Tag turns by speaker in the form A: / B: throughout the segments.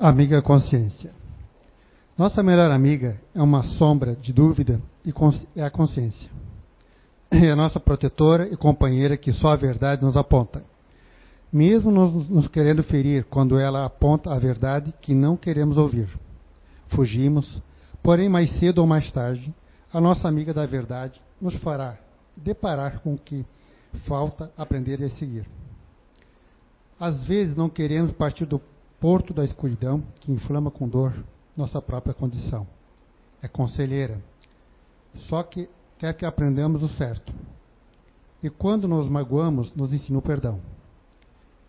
A: Amiga Consciência. Nossa melhor amiga é uma sombra de dúvida e é a consciência. É a nossa protetora e companheira que só a verdade nos aponta. Mesmo nos, nos querendo ferir quando ela aponta a verdade que não queremos ouvir. Fugimos, porém mais cedo ou mais tarde, a nossa amiga da verdade nos fará deparar com o que falta aprender a seguir. Às vezes não queremos partir do porto da escuridão que inflama com dor nossa própria condição. É conselheira. Só que quer que aprendamos o certo. E quando nos magoamos, nos ensina o perdão.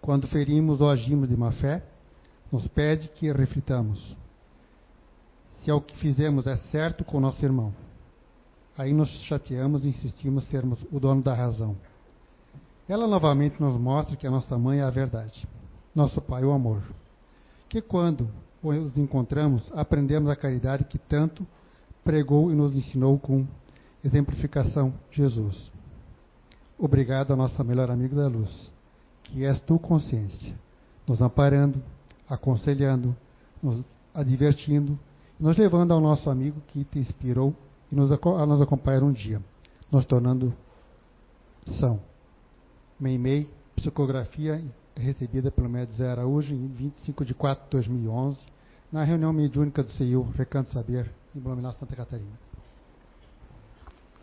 A: Quando ferimos ou agimos de má fé, nos pede que reflitamos. Se é o que fizemos é certo com nosso irmão. Aí nos chateamos e insistimos sermos o dono da razão. Ela novamente nos mostra que a nossa mãe é a verdade, nosso pai o amor. Que quando os encontramos, aprendemos a caridade que tanto pregou e nos ensinou com exemplificação Jesus. Obrigado a nossa melhor amiga da luz, que és tu consciência, nos amparando, aconselhando, nos advertindo, nos levando ao nosso amigo que te inspirou e nos, a nos acompanhar um dia, nos tornando são. Meimei, psicografia recebida pelo médico Zé Araújo em 25 de 4 de 2011, na reunião mediúnica do CIU, Recanto Saber, em Blumenau, Santa Catarina.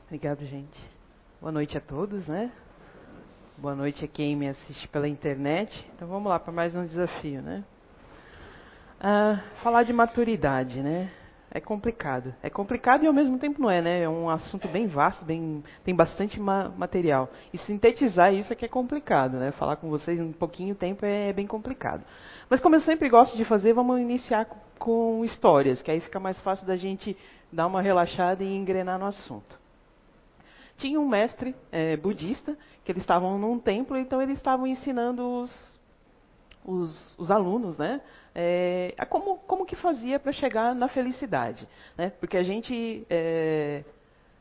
B: Obrigado, gente. Boa noite a todos, né? Boa noite a quem me assiste pela internet. Então vamos lá para mais um desafio, né? Ah, falar de maturidade, né? É complicado. É complicado e ao mesmo tempo não é, né? É um assunto bem vasto, bem, tem bastante ma material. E sintetizar isso é que é complicado, né? Falar com vocês em um pouquinho tempo é, é bem complicado. Mas como eu sempre gosto de fazer, vamos iniciar com, com histórias, que aí fica mais fácil da gente dar uma relaxada e engrenar no assunto. Tinha um mestre é, budista, que eles estavam num templo, então eles estavam ensinando os, os, os alunos, né? É, como, como que fazia para chegar na felicidade, né? Porque a gente é,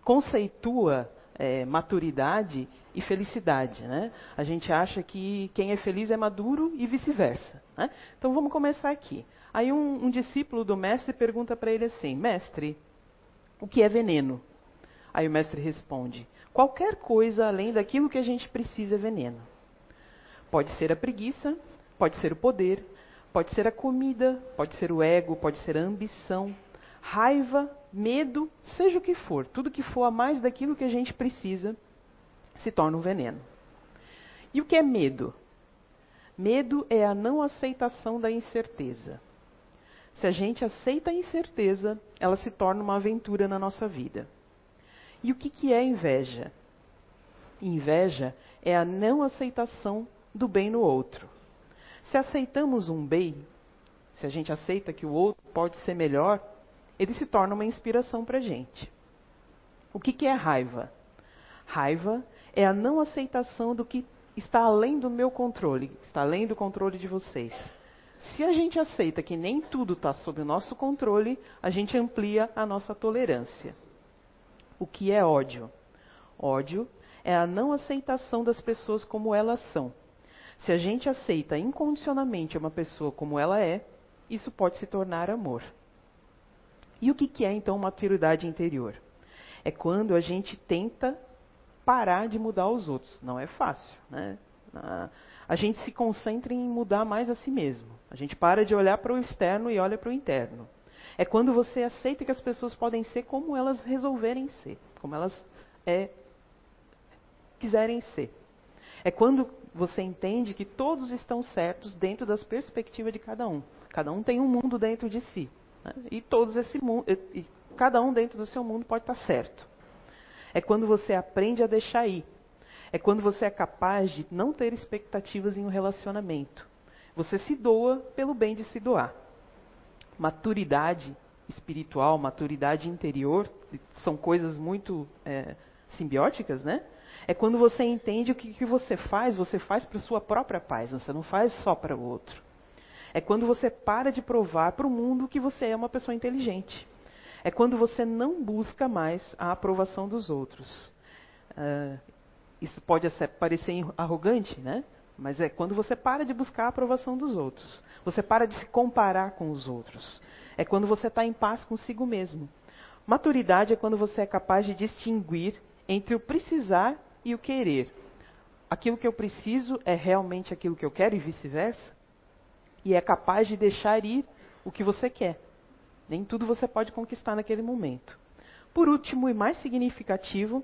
B: conceitua é, maturidade e felicidade, né? A gente acha que quem é feliz é maduro e vice-versa, né? Então vamos começar aqui. Aí um, um discípulo do mestre pergunta para ele assim, mestre, o que é veneno? Aí o mestre responde, qualquer coisa além daquilo que a gente precisa é veneno. Pode ser a preguiça, Pode ser o poder, pode ser a comida, pode ser o ego, pode ser a ambição, raiva, medo, seja o que for, tudo que for a mais daquilo que a gente precisa se torna um veneno. E o que é medo? Medo é a não aceitação da incerteza. Se a gente aceita a incerteza, ela se torna uma aventura na nossa vida. E o que, que é inveja? Inveja é a não aceitação do bem no outro. Se aceitamos um bem, se a gente aceita que o outro pode ser melhor, ele se torna uma inspiração para a gente. O que, que é raiva? Raiva é a não aceitação do que está além do meu controle, está além do controle de vocês. Se a gente aceita que nem tudo está sob o nosso controle, a gente amplia a nossa tolerância. O que é ódio? Ódio é a não aceitação das pessoas como elas são. Se a gente aceita incondicionalmente uma pessoa como ela é, isso pode se tornar amor. E o que, é então maturidade interior? É quando a gente tenta parar de mudar os outros. Não é fácil, né? A gente se concentra em mudar mais a si mesmo. A gente para de olhar para o externo e olha para o interno. É quando você aceita que as pessoas podem ser como elas resolverem ser, como elas é, quiserem ser. É quando você entende que todos estão certos dentro das perspectivas de cada um. Cada um tem um mundo dentro de si. Né? E todos esse mundo, e cada um dentro do seu mundo pode estar certo. É quando você aprende a deixar ir. É quando você é capaz de não ter expectativas em um relacionamento. Você se doa pelo bem de se doar. Maturidade espiritual, maturidade interior, são coisas muito é, simbióticas, né? É quando você entende o que, que você faz, você faz para sua própria paz, você não faz só para o outro. É quando você para de provar para o mundo que você é uma pessoa inteligente. É quando você não busca mais a aprovação dos outros. Uh, isso pode parecer arrogante, né? mas é quando você para de buscar a aprovação dos outros. Você para de se comparar com os outros. É quando você está em paz consigo mesmo. Maturidade é quando você é capaz de distinguir entre o precisar e o querer. Aquilo que eu preciso é realmente aquilo que eu quero e vice-versa? E é capaz de deixar ir o que você quer. Nem tudo você pode conquistar naquele momento. Por último e mais significativo,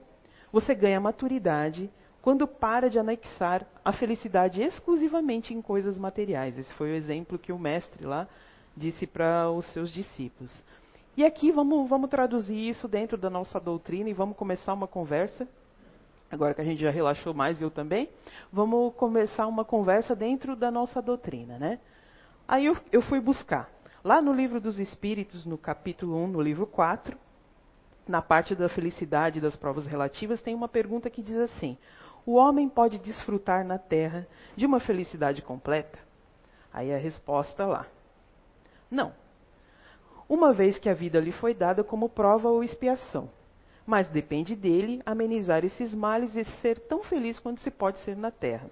B: você ganha maturidade quando para de anexar a felicidade exclusivamente em coisas materiais. Esse foi o exemplo que o mestre lá disse para os seus discípulos. E aqui vamos, vamos traduzir isso dentro da nossa doutrina e vamos começar uma conversa. Agora que a gente já relaxou mais, eu também, vamos começar uma conversa dentro da nossa doutrina, né? Aí eu, eu fui buscar. Lá no livro dos Espíritos, no capítulo 1, no livro 4, na parte da felicidade das provas relativas, tem uma pergunta que diz assim: o homem pode desfrutar na terra de uma felicidade completa? Aí a resposta lá: não. Uma vez que a vida lhe foi dada como prova ou expiação. Mas depende dele amenizar esses males e ser tão feliz quanto se pode ser na terra.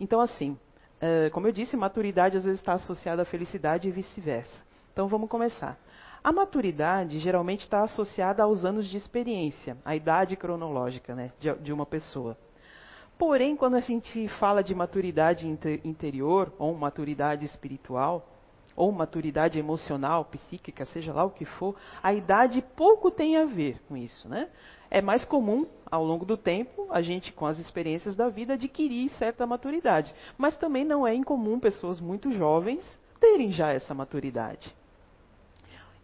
B: Então, assim, eh, como eu disse, maturidade às vezes está associada à felicidade e vice-versa. Então, vamos começar. A maturidade geralmente está associada aos anos de experiência, à idade cronológica né, de, uma pessoa. Porém, quando a gente fala de maturidade inter, interior, ou maturidade espiritual, ou maturidade emocional, psíquica, seja lá o que for, a idade pouco tem a ver com isso. Né? É mais comum, ao longo do tempo, a gente, com as experiências da vida, adquirir certa maturidade. Mas também não é incomum pessoas muito jovens terem já essa maturidade.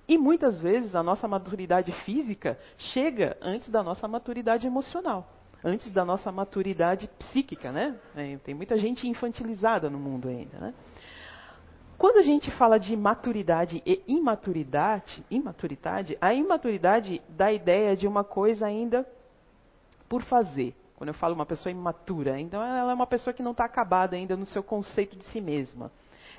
B: E muitas vezes a nossa maturidade física chega antes da nossa maturidade emocional, antes da nossa maturidade psíquica, né? É, tem muita gente infantilizada no mundo ainda, né? Quando a gente fala de maturidade e imaturidade, imaturidade, a imaturidade dá a ideia de uma coisa ainda por fazer. Quando eu falo uma pessoa imatura, então ela é uma pessoa que não está acabada ainda no seu conceito de si mesma.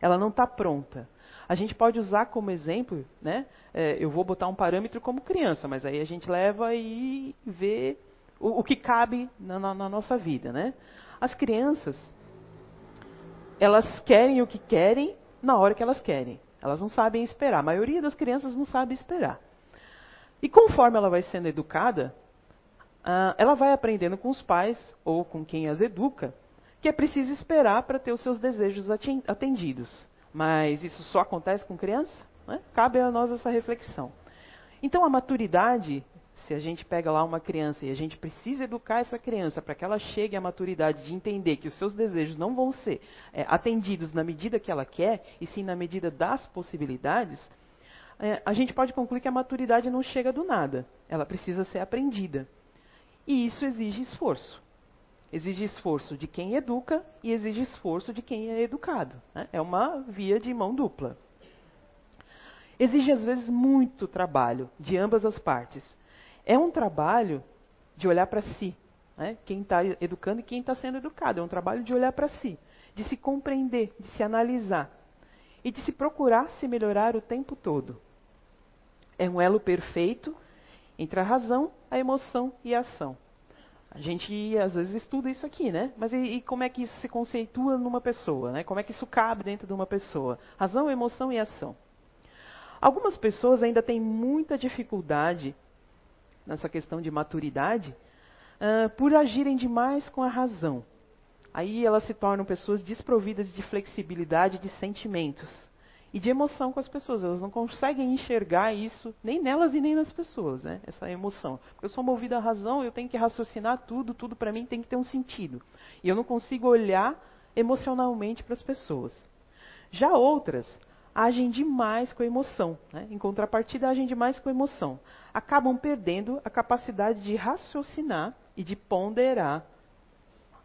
B: Ela não está pronta. A gente pode usar como exemplo, né? É, eu vou botar um parâmetro como criança, mas aí a gente leva e vê o, o que cabe na, na, na nossa vida, né? As crianças, elas querem o que querem na hora que elas querem. Elas não sabem esperar. A maioria das crianças não sabe esperar. E conforme ela vai sendo educada, uh, ela vai aprendendo com os pais ou com quem as educa que é preciso esperar para ter os seus desejos atendidos. Mas isso só acontece com criança? Né? Cabe a nós essa reflexão. Então, a maturidade, se a gente pega lá uma criança e a gente precisa educar essa criança para que ela chegue à maturidade de entender que os seus desejos não vão ser é, atendidos na medida que ela quer, e sim na medida das possibilidades, é, a gente pode concluir que a maturidade não chega do nada. Ela precisa ser aprendida. E isso exige esforço. Exige esforço de quem educa e exige esforço de quem é educado. Né? É uma via de mão dupla. Exige, às vezes, muito trabalho de ambas as partes. É um trabalho de olhar para si, né? quem está educando e quem está sendo educado. É um trabalho de olhar para si, de se compreender, de se analisar e de se procurar se melhorar o tempo todo. É um elo perfeito entre a razão, a emoção e a ação. A gente às vezes estuda isso aqui, né? Mas e, e, como é que isso se conceitua numa pessoa, né? Como é que isso cabe dentro de uma pessoa? Razão, emoção e ação. Algumas pessoas ainda têm muita dificuldade nessa questão de maturidade uh, por agirem demais com a razão. Aí elas se tornam pessoas desprovidas de flexibilidade de sentimentos e de emoção com as pessoas. Elas não conseguem enxergar isso nem nelas e nem nas pessoas, né? Essa emoção. Porque eu sou movida à razão, eu tenho que raciocinar tudo, tudo para mim tem que ter um sentido. E eu não consigo olhar emocionalmente para as pessoas. Já outras agem demais com emoção, né? em contrapartida agem demais com emoção. Acabam perdendo a capacidade de raciocinar e de ponderar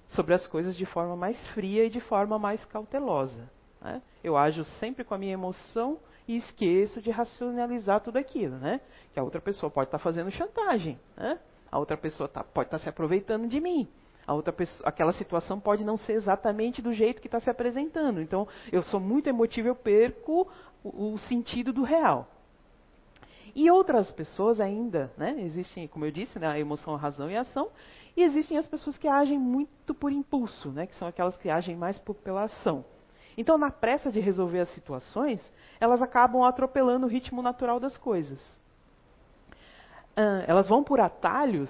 B: sobre as coisas de forma mais fria e de forma mais cautelosa. Né? Eu ajo sempre com a minha emoção e esqueço de racionalizar tudo aquilo, né? Que a outra pessoa pode estar tá fazendo chantagem, né? A outra pessoa tá, pode estar tá se aproveitando de mim. A outra pessoa, aquela situação pode não ser exatamente do jeito que está se apresentando. Então, eu sou muito emotivo, eu perco o, o sentido do real. E outras pessoas ainda, né? Existem, como eu disse, né, a emoção, a razão e a ação. E existem as pessoas que agem muito por impulso, né? que são aquelas que agem mais por, pela ação. Então, na pressa de resolver as situações, elas acabam atropelando o ritmo natural das coisas. Elas vão por atalhos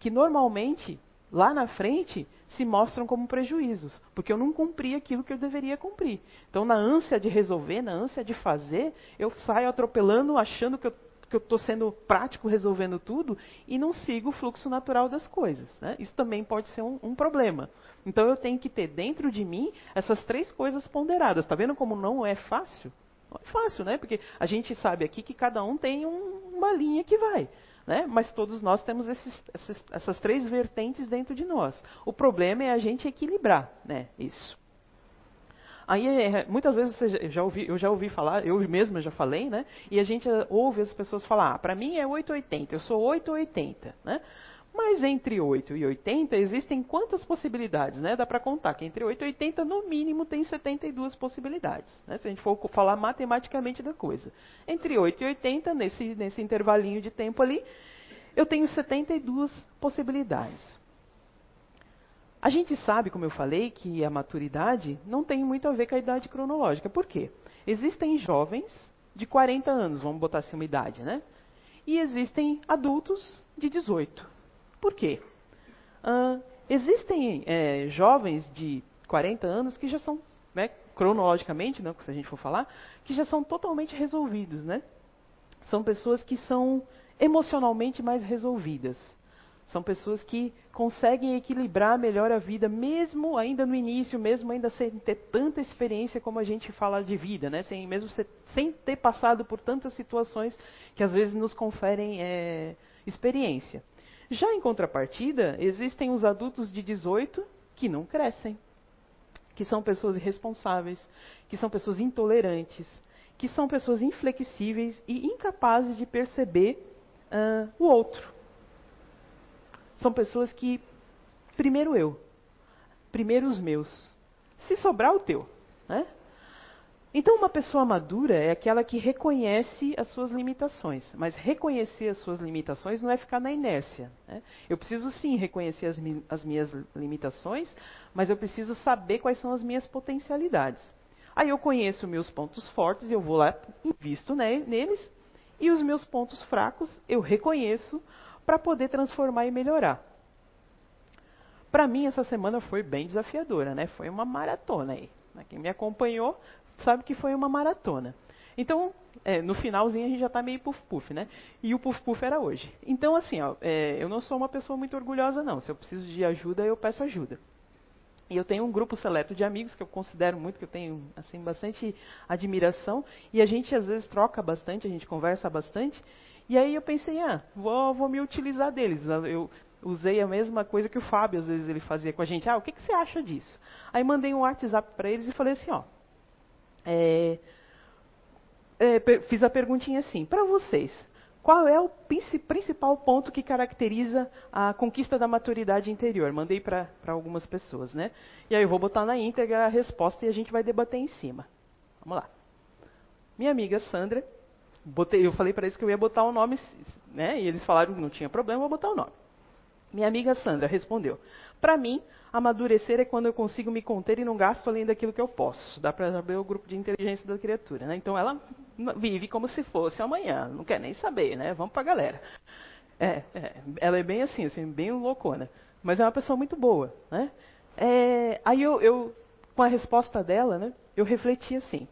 B: que normalmente, lá na frente, se mostram como prejuízos, porque eu não cumpri aquilo que eu deveria cumprir. Então, na ânsia de resolver, na ânsia de fazer, eu saio atropelando, achando que eu que eu estou sendo prático resolvendo tudo e não sigo o fluxo natural das coisas. Né? Isso também pode ser um, um, problema. Então eu tenho que ter dentro de mim essas três coisas ponderadas. Está vendo como não é fácil? Não é fácil, né? Porque a gente sabe aqui que cada um tem um, uma linha que vai. Né? Mas todos nós temos esses, esses, essas três vertentes dentro de nós. O problema é a gente equilibrar né? isso. Aí, é, muitas vezes eu já, ouvi, eu já ouvi falar, eu mesma já falei, né? E a gente ouve as pessoas falar, ah, para mim é 880, eu sou 880, né? Mas entre 8 e 80 existem quantas possibilidades, né? Dá para contar que entre 8 e 80 no mínimo tem 72 possibilidades, né? Se a gente for falar matematicamente da coisa. Entre 8 e 80 nesse nesse intervalinho de tempo ali, eu tenho 72 possibilidades. A gente sabe, como eu falei, que a maturidade não tem muito a ver com a idade cronológica. Por quê? Existem jovens de 40 anos, vamos botar assim uma idade, né? E existem adultos de 18. Por quê? Uh, existem é, jovens de 40 anos que já são, né, cronologicamente, né, se a gente for falar, que já são totalmente resolvidos, né? São pessoas que são emocionalmente mais resolvidas. São pessoas que conseguem equilibrar melhor a vida, mesmo ainda no início, mesmo ainda sem ter tanta experiência como a gente fala de vida, né? sem, mesmo ser, sem ter passado por tantas situações que às vezes nos conferem é, experiência. Já em contrapartida, existem os adultos de 18 que não crescem, que são pessoas irresponsáveis, que são pessoas intolerantes, que são pessoas inflexíveis e incapazes de perceber uh, o outro são pessoas que, primeiro eu, primeiro os meus, se sobrar o teu. Né? Então, uma pessoa madura é aquela que reconhece as suas limitações. Mas reconhecer as suas limitações não é ficar na inércia. Né? Eu preciso sim reconhecer as, as, minhas limitações, mas eu preciso saber quais são as minhas potencialidades. Aí eu conheço meus pontos fortes, eu vou lá, invisto né, neles, e os meus pontos fracos eu reconheço, para poder transformar e melhorar. Para mim, essa semana foi bem desafiadora, né? Foi uma maratona aí. Quem me acompanhou sabe que foi uma maratona. Então, é, no finalzinho a gente já está meio puf-puf, né? E o puf-puf era hoje. Então, assim, ó, é, eu não sou uma pessoa muito orgulhosa, não. Se eu preciso de ajuda, eu peço ajuda. E eu tenho um grupo seleto de amigos que eu considero muito, que eu tenho assim bastante admiração, e a gente às vezes troca bastante, a gente conversa bastante, e aí eu pensei, ah, vou, vou me utilizar deles. Eu usei a mesma coisa que o Fábio às vezes ele fazia com a gente. Ah, o que, que você acha disso? Aí mandei um WhatsApp para eles e falei assim, ó, é, é, fiz a perguntinha assim, para vocês, qual é o principal ponto que caracteriza a conquista da maturidade interior? Mandei para algumas pessoas, né? E aí eu vou botar na íntegra a resposta e a gente vai debater em cima. Vamos lá. Minha amiga Sandra Botei, eu falei para eles que eu ia botar o nome, né? E eles falaram que não tinha problema, vou botar o nome. Minha amiga Sandra respondeu: Para mim, amadurecer é quando eu consigo me conter e não gasto além daquilo que eu posso. Dá para saber o grupo de inteligência da criatura, né? Então ela vive como se fosse amanhã, não quer nem saber, né? Vamos para a galera. É, é, ela é bem assim, assim, bem loucona, mas é uma pessoa muito boa, né? É, aí eu, eu, com a resposta dela, né? Eu refleti assim: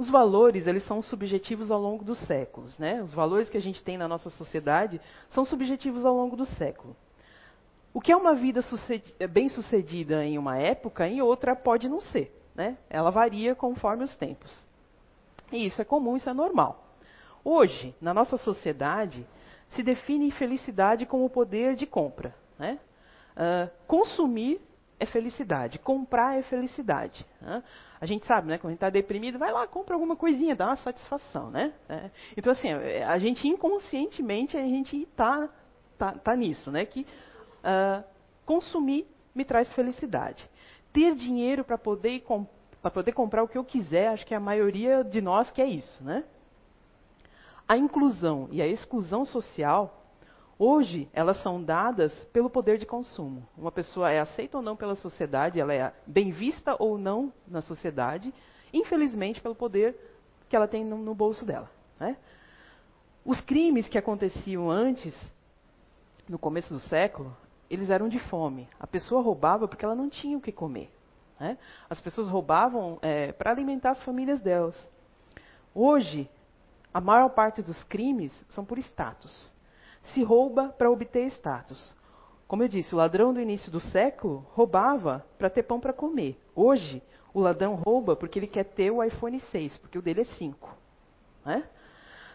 B: os valores, eles são subjetivos ao longo dos séculos, né? Os valores que a gente tem na nossa sociedade são subjetivos ao longo do século. O que é uma vida bem-sucedida em uma época, em outra pode não ser, né? Ela varia conforme os tempos. E isso é comum, isso é normal. Hoje, na nossa sociedade, se define felicidade como o poder de compra, né? Uh, consumir é felicidade, comprar é felicidade. Né? A gente sabe, né? Quando a gente está deprimido, vai lá, compra alguma coisinha, dá uma satisfação, né? É. Então, assim, a gente inconscientemente, a gente está tá, tá nisso, né? Que uh, consumir me traz felicidade. Ter dinheiro para poder, para poder comprar o que eu quiser, acho que a maioria de nós quer isso, né? A inclusão e a exclusão social Hoje, elas são dadas pelo poder de consumo. Uma pessoa é aceita ou não pela sociedade, ela é bem vista ou não na sociedade, infelizmente pelo poder que ela tem no, no bolso dela. Né? Os crimes que aconteciam antes, no começo do século, eles eram de fome. A pessoa roubava porque ela não tinha o que comer. Né? As pessoas roubavam é, para alimentar as famílias delas. Hoje, a maior parte dos crimes são por status se rouba para obter status. Como eu disse, o ladrão do início do século roubava para ter pão para comer. Hoje, o ladrão rouba porque ele quer ter o iPhone 6, porque o dele é 5. Né?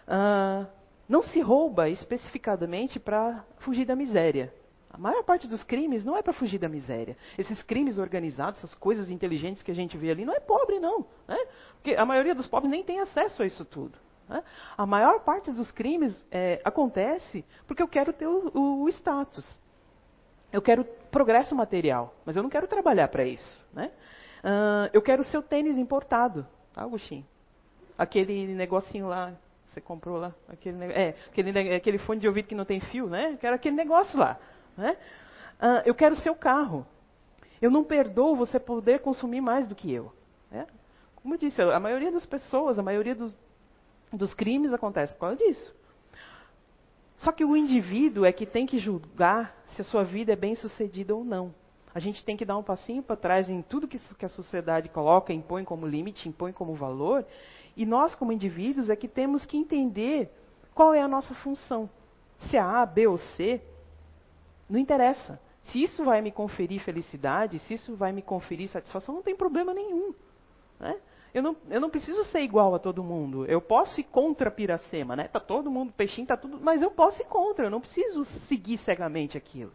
B: Ah, não se rouba especificadamente para fugir da miséria. A maior parte dos crimes não é para fugir da miséria. Esses crimes organizados, essas coisas inteligentes que a gente vê ali, não é pobre, não. Né? Porque a maioria dos pobres nem tem acesso a isso tudo. Né? A maior parte dos crimes é, acontece porque eu quero ter o, o, o, status. Eu quero progresso material, mas eu não quero trabalhar para isso. Né? Uh, eu quero o seu tênis importado, tá, Agostinho? Aquele negocinho lá, você comprou lá, aquele, é, aquele, aquele fone de ouvido que não tem fio, né? Eu quero aquele negócio lá. Né? Uh, eu quero o seu carro. Eu não perdoo você poder consumir mais do que eu. Né? Como eu disse, a maioria das pessoas, a maioria dos, dos crimes acontece por causa disso. Só que o indivíduo é que tem que julgar se a sua vida é bem sucedida ou não. A gente tem que dar um passinho para trás em tudo que, a sociedade coloca, impõe como limite, impõe como valor. E nós, como indivíduos, é que temos que entender qual é a nossa função. Se é A, B ou C, não interessa. Se isso vai me conferir felicidade, se isso vai me conferir satisfação, não tem problema nenhum. Né? Eu não, eu não preciso ser igual a todo mundo. Eu posso ir contra Piracema, né? Tá todo mundo, peixinho, tá tudo, mas eu posso ir contra, eu não preciso seguir cegamente aquilo.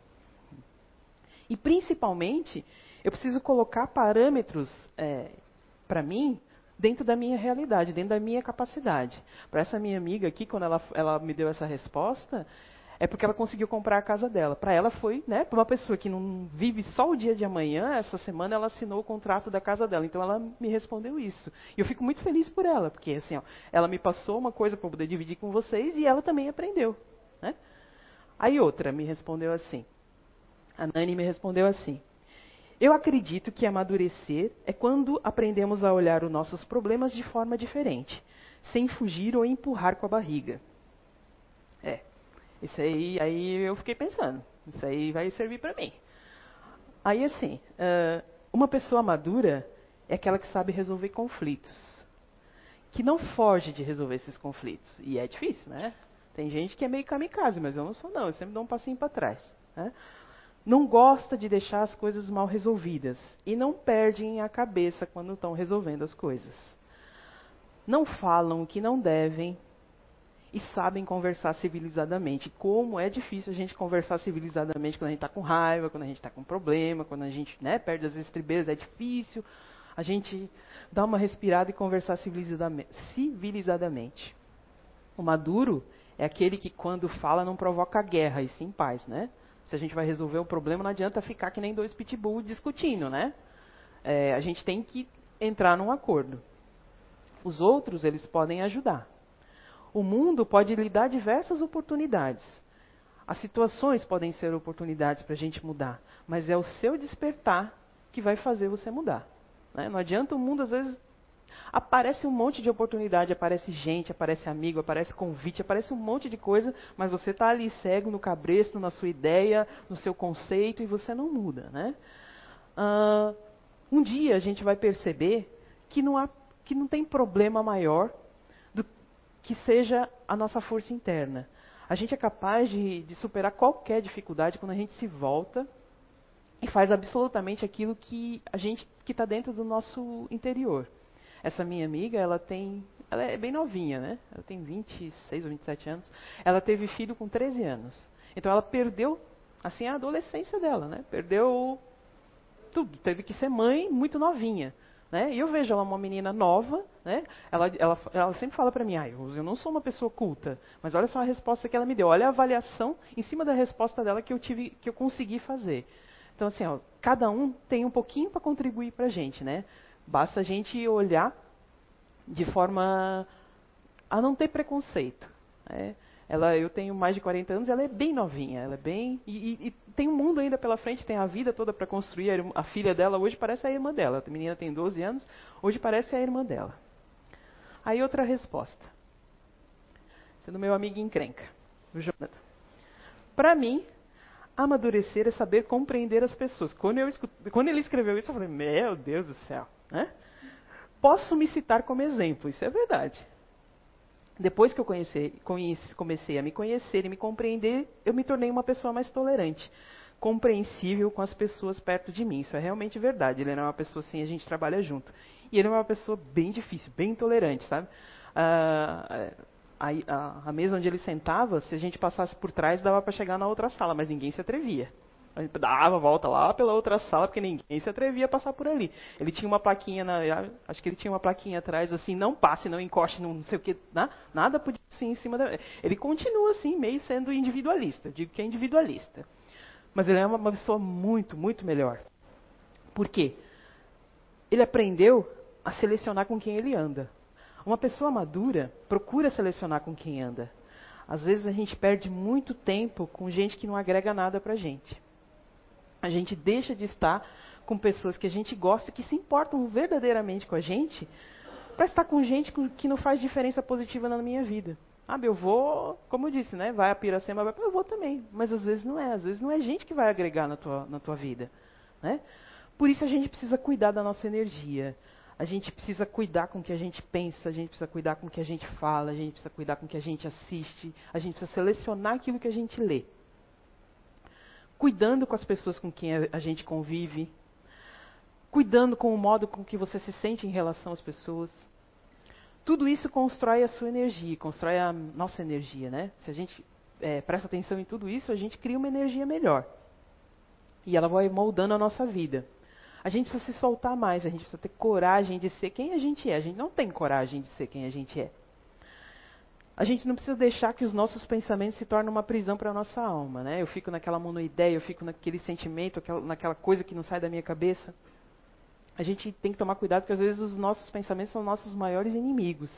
B: E principalmente, eu preciso colocar parâmetros é, para mim dentro da minha realidade, dentro da minha capacidade. Para essa minha amiga aqui, quando ela, ela me deu essa resposta, é porque ela conseguiu comprar a casa dela. Para ela foi, né, para uma pessoa que não vive só o dia de amanhã, essa semana ela assinou o contrato da casa dela. Então ela me respondeu isso. E eu fico muito feliz por ela, porque assim, ó, ela me passou uma coisa para poder dividir com vocês e ela também aprendeu, né? Aí outra me respondeu assim. A Nani me respondeu assim: Eu acredito que amadurecer é quando aprendemos a olhar os nossos problemas de forma diferente, sem fugir ou empurrar com a barriga. Isso aí, aí eu fiquei pensando, isso aí vai servir para mim. Aí assim, uma pessoa madura é aquela que sabe resolver conflitos, que não foge de resolver esses conflitos. E é difícil, né? Tem gente que é meio kamikaze, mas eu não sou não, eu sempre dou um passinho para trás. Né? Não gosta de deixar as coisas mal resolvidas e não perdem a cabeça quando estão resolvendo as coisas. Não falam o que não devem, e sabem conversar civilizadamente. Como é difícil a gente conversar civilizadamente quando a gente está com raiva, quando a gente está com problema, quando a gente né, perde as estribeiras, é difícil a gente dar uma respirada e conversar civilizadamente. O maduro é aquele que quando fala não provoca guerra, e sim paz, né? Se a gente vai resolver o problema, não adianta ficar que nem dois pitbull discutindo, né? É, a gente tem que entrar num acordo. Os outros, eles podem ajudar. O mundo pode lhe dar diversas oportunidades. As situações podem ser oportunidades para a gente mudar, mas é o seu despertar que vai fazer você mudar. Né? Não adianta o mundo, às vezes, aparece um monte de oportunidade, aparece gente, aparece amigo, aparece convite, aparece um monte de coisa, mas você está ali cego no cabresto, na sua ideia, no seu conceito, e você não muda. Né? Uh, um dia a gente vai perceber que não, há, que não tem problema maior que seja a nossa força interna. A gente é capaz de, de superar qualquer dificuldade quando a gente se volta e faz absolutamente aquilo que a gente que está dentro do nosso interior. Essa minha amiga, ela tem, ela é bem novinha, né? Ela tem 26 ou 27 anos. Ela teve filho com 13 anos. Então ela perdeu assim a adolescência dela, né? Perdeu tudo, teve que ser mãe muito novinha. Né? E eu vejo ela uma menina nova, né? ela, ela, ela sempre fala para mim, ah, eu, não sou uma pessoa culta, mas olha só a resposta que ela me deu, olha a avaliação em cima da resposta dela que eu tive, que eu consegui fazer. Então assim, ó, cada um tem um pouquinho para contribuir para a gente, né? Basta a gente olhar de forma a não ter preconceito. Né? Ela, eu tenho mais de 40 anos, ela é bem novinha, ela é bem e, e, e tem um mundo ainda pela frente, tem a vida toda para construir. A, filha dela hoje parece a irmã dela. A menina tem 12 anos, hoje parece a irmã dela. Aí outra resposta. Sendo meu amigo encrenca, o Jonathan. Para mim, amadurecer é saber compreender as pessoas. Quando, eu, quando ele escreveu isso, eu falei, meu Deus do céu. Né? Posso me citar como exemplo, isso é verdade. Depois que eu conheci, conheci, comecei a me conhecer e me compreender, eu me tornei uma pessoa mais tolerante, compreensível com as pessoas perto de mim. Isso é realmente verdade. Ele era uma pessoa assim, a gente trabalha junto. E ele é uma pessoa bem difícil, bem intolerante, sabe? Ah, a, a, a, mesa onde ele sentava, se a gente passasse por trás, dava para chegar na outra sala, mas ninguém se atrevia. A gente dava a volta lá pela outra sala, porque ninguém se atrevia a passar por ali. Ele tinha uma plaquinha, na, acho que ele tinha uma plaquinha atrás, assim, não passe, não encoste, não, sei o que, nada podia assim em cima da... Ele continua assim, meio sendo individualista, digo que é individualista. Mas ele é uma pessoa muito, muito melhor. Por quê? Ele aprendeu a selecionar com quem ele anda. Uma pessoa madura procura selecionar com quem anda. Às vezes a gente perde muito tempo com gente que não agrega nada para a gente a gente deixa de estar com pessoas que a gente gosta, que se importam verdadeiramente com a gente, para estar com gente que não faz diferença positiva na minha vida. Ah, eu vou, como eu disse, né? Vai a Piracema, vai, eu vou também. Mas às vezes não é, às vezes não é gente que vai agregar na tua, na tua vida. Né? Por isso a gente precisa cuidar da nossa energia. A gente precisa cuidar com o que a gente pensa, a gente precisa cuidar com o que a gente fala, a gente precisa cuidar com o que a gente assiste, a gente precisa selecionar aquilo que a gente lê cuidando com as pessoas com quem a gente convive, cuidando com o modo com que você se sente em relação às pessoas. Tudo isso constrói a sua energia, constrói a nossa energia, né? Se a gente é, presta atenção em tudo isso, a gente cria uma energia melhor. E ela vai moldando a nossa vida. A gente precisa se soltar mais, a gente precisa ter coragem de ser quem a gente é. A gente não tem coragem de ser quem a gente é a gente não precisa deixar que os nossos pensamentos se tornem uma prisão para a nossa alma. Né? Eu fico naquela monoideia, eu fico naquele sentimento, naquela coisa que não sai da minha cabeça. A gente tem que tomar cuidado, porque às vezes os nossos pensamentos são nossos maiores inimigos.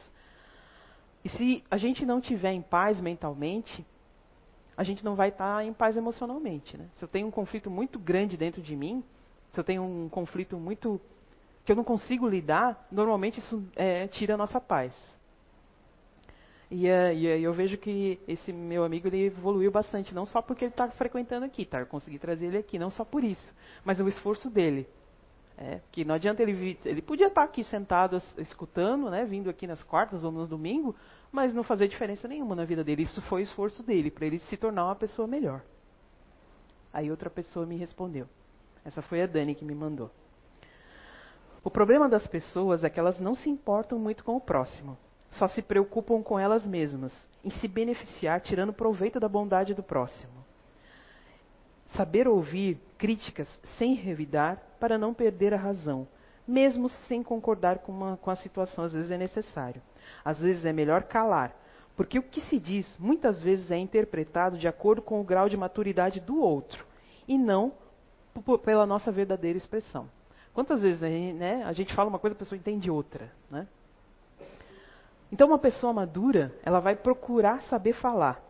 B: E se a gente não tiver em paz mentalmente, a gente não vai estar em paz emocionalmente. Né? Se eu tenho um conflito muito grande dentro de mim, se eu tenho um conflito muito que eu não consigo lidar, normalmente isso é, tira a nossa paz. E, uh, e uh, eu vejo que esse meu amigo ele evoluiu bastante, não só porque ele está frequentando aqui, tá? Eu consegui trazer ele aqui, não só por isso, mas o esforço dele. É, que não adianta ele vir, ele podia estar tá aqui sentado escutando, né, vindo aqui nas quartas ou no domingo, mas não fazer diferença nenhuma na vida dele. Isso foi o esforço dele para ele se tornar uma pessoa melhor. Aí outra pessoa me respondeu. Essa foi a Dani que me mandou. O problema das pessoas é que elas não se importam muito com o próximo só se preocupam com elas mesmas, em se beneficiar, tirando proveito da bondade do próximo. Saber ouvir críticas sem revidar para não perder a razão, mesmo sem concordar com, uma, com a situação, às vezes é necessário. Às vezes é melhor calar, porque o que se diz muitas vezes é interpretado de acordo com o grau de maturidade do outro, e não pela nossa verdadeira expressão. Quantas vezes né, a gente fala uma coisa e a pessoa entende outra, né? Então, uma pessoa madura, ela vai procurar saber falar.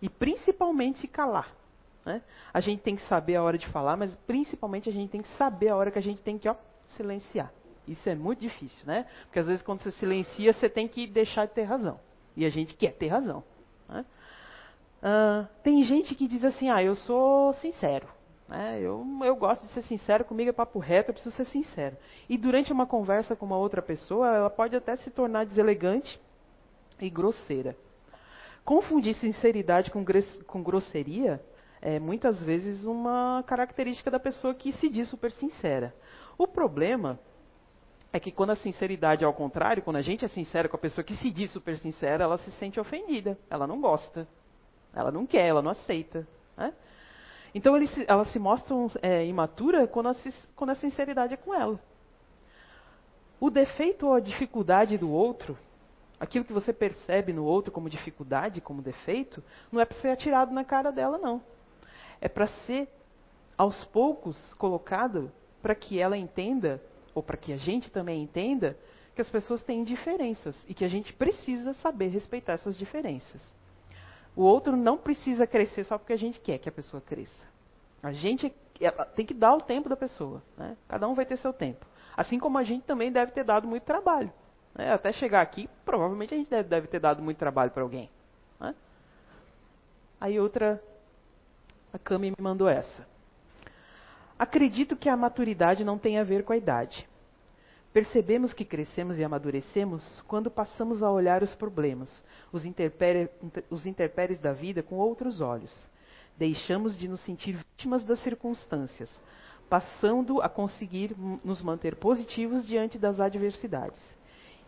B: E principalmente calar. Né? A gente tem que saber a hora de falar, mas principalmente a gente tem que saber a hora que a gente tem que ó, silenciar. Isso é muito difícil, né? Porque às vezes quando você silencia, você tem que deixar de ter razão. E a gente quer ter razão. Né? Uh, tem gente que diz assim, ah, eu sou sincero. Né? Eu, eu gosto de ser sincero, comigo é papo reto, eu preciso ser sincero. E durante uma conversa com uma outra pessoa, ela pode até se tornar deselegante e grosseira. Confundir sinceridade com, com grosseria é muitas vezes uma característica da pessoa que se diz super sincera. O problema é que quando a sinceridade é ao contrário, quando a gente é sincero com a pessoa que se diz super sincera, ela se sente ofendida, ela não gosta, ela não quer, ela não aceita. Né? Então se, elas se mostram é, imatura quando a, quando a sinceridade é com ela. O defeito ou a dificuldade do outro, aquilo que você percebe no outro como dificuldade, como defeito, não é para ser atirado na cara dela, não. É para ser, aos poucos, colocado para que ela entenda, ou para que a gente também entenda, que as pessoas têm diferenças e que a gente precisa saber respeitar essas diferenças. O outro não precisa crescer só porque a gente quer que a pessoa cresça. A gente tem que dar o tempo da pessoa. Né? Cada um vai ter seu tempo. Assim como a gente também deve ter dado muito trabalho. Né? Até chegar aqui, provavelmente a gente deve, deve ter dado muito trabalho para alguém. Né? Aí outra, a Cami me mandou essa. Acredito que a maturidade não tem a ver com a idade. Percebemos que crescemos e amadurecemos quando passamos a olhar os problemas, os, interpéries, os interpéries da vida com outros olhos. Deixamos de nos sentir vítimas das circunstâncias, passando a conseguir nos manter positivos diante das adversidades.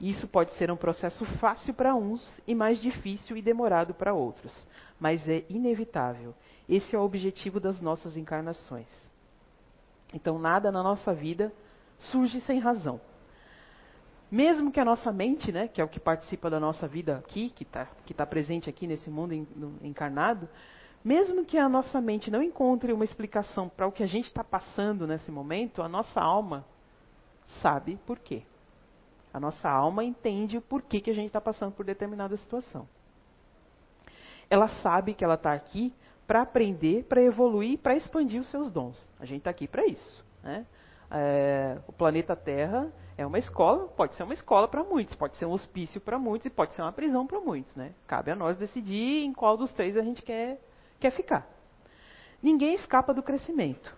B: Isso pode ser um processo fácil para uns e mais difícil e demorado para outros, mas é inevitável. Esse é o objetivo das nossas encarnações. Então, nada na nossa vida surge sem razão. Mesmo que a nossa mente, né, que é o que participa da nossa vida aqui, que está que tá presente aqui nesse mundo encarnado, mesmo que a nossa mente não encontre uma explicação para o que a gente está passando nesse momento, a nossa alma sabe por quê. A nossa alma entende o porquê que a gente está passando por determinada situação. Ela sabe que ela está aqui para aprender, para evoluir, para expandir os seus dons. A gente está aqui para isso. Né? É, o planeta Terra é uma escola, pode ser uma escola para muitos, pode ser um hospício para muitos e pode ser uma prisão para muitos. Né? Cabe a nós decidir em qual dos três a gente quer, quer ficar. Ninguém escapa do crescimento.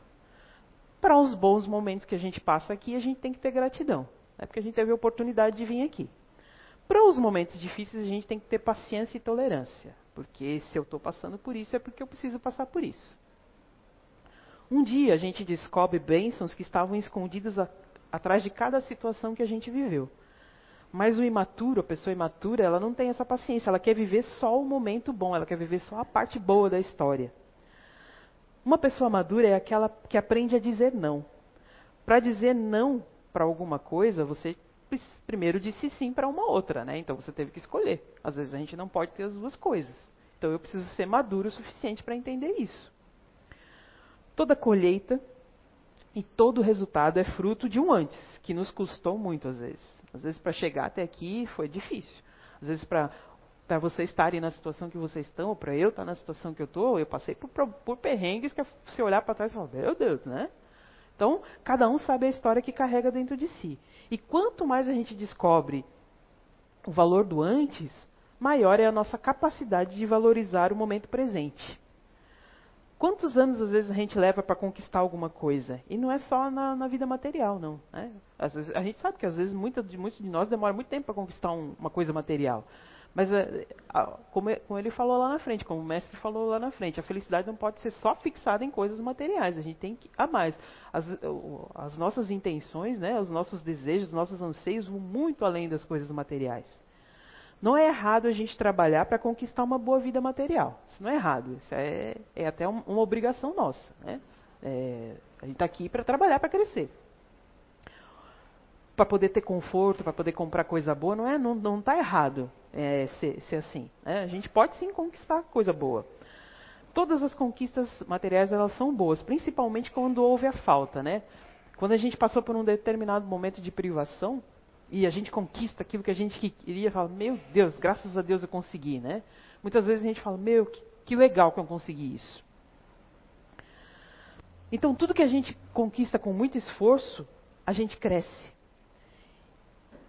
B: Para os bons momentos que a gente passa aqui, a gente tem que ter gratidão, né? porque a gente teve a oportunidade de vir aqui. Para os momentos difíceis, a gente tem que ter paciência e tolerância, porque se eu estou passando por isso, é porque eu preciso passar por isso. Um dia a gente descobre bênçãos que estavam escondidas atrás de cada situação que a gente viveu. Mas o imaturo, a pessoa imatura, ela não tem essa paciência, ela quer viver só o momento bom, ela quer viver só a parte boa da história. Uma pessoa madura é aquela que aprende a dizer não. Para dizer não para alguma coisa, você primeiro disse sim para uma outra, né? Então você teve que escolher. Às vezes a gente não pode ter as duas coisas. Então eu preciso ser maduro o suficiente para entender isso. Toda colheita e todo resultado é fruto de um antes, que nos custou muito às vezes. Às vezes para chegar até aqui foi difícil. Às vezes para para vocês estarem na situação que vocês estão, ou para eu estar na situação que eu estou, eu passei por, por perrengues que você olhar para trás e falar, meu Deus, né? Então, cada um sabe a história que carrega dentro de si. E quanto mais a gente descobre o valor do antes, maior é a nossa capacidade de valorizar o momento presente. Quantos anos às vezes a gente leva para conquistar alguma coisa? E não é só na, na vida material, não. Né? Vezes, a gente sabe que às vezes muita, de, muitos de nós demora muito tempo para conquistar um, uma coisa material. Mas é, como, como, ele falou lá na frente, como o mestre falou lá na frente, a felicidade não pode ser só fixada em coisas materiais. A gente tem que a mais. As, as nossas intenções, né, os nossos desejos, os nossos anseios vão muito além das coisas materiais. Não é errado a gente trabalhar para conquistar uma boa vida material. Isso não é errado. Isso é, é até um, uma obrigação nossa. Né? É, a gente está aqui para trabalhar para crescer. Para poder ter conforto, para poder comprar coisa boa, não é, não, não está errado é, ser, ser, assim. Né? A gente pode sim conquistar coisa boa. Todas as conquistas materiais elas são boas, principalmente quando houve a falta, né? Quando a gente passou por um determinado momento de privação, e a gente conquista aquilo que a gente queria, fala, meu Deus, graças a Deus eu consegui, né? Muitas vezes a gente fala, meu, que, que legal que eu consegui isso. Então, tudo que a gente conquista com muito esforço, a gente cresce.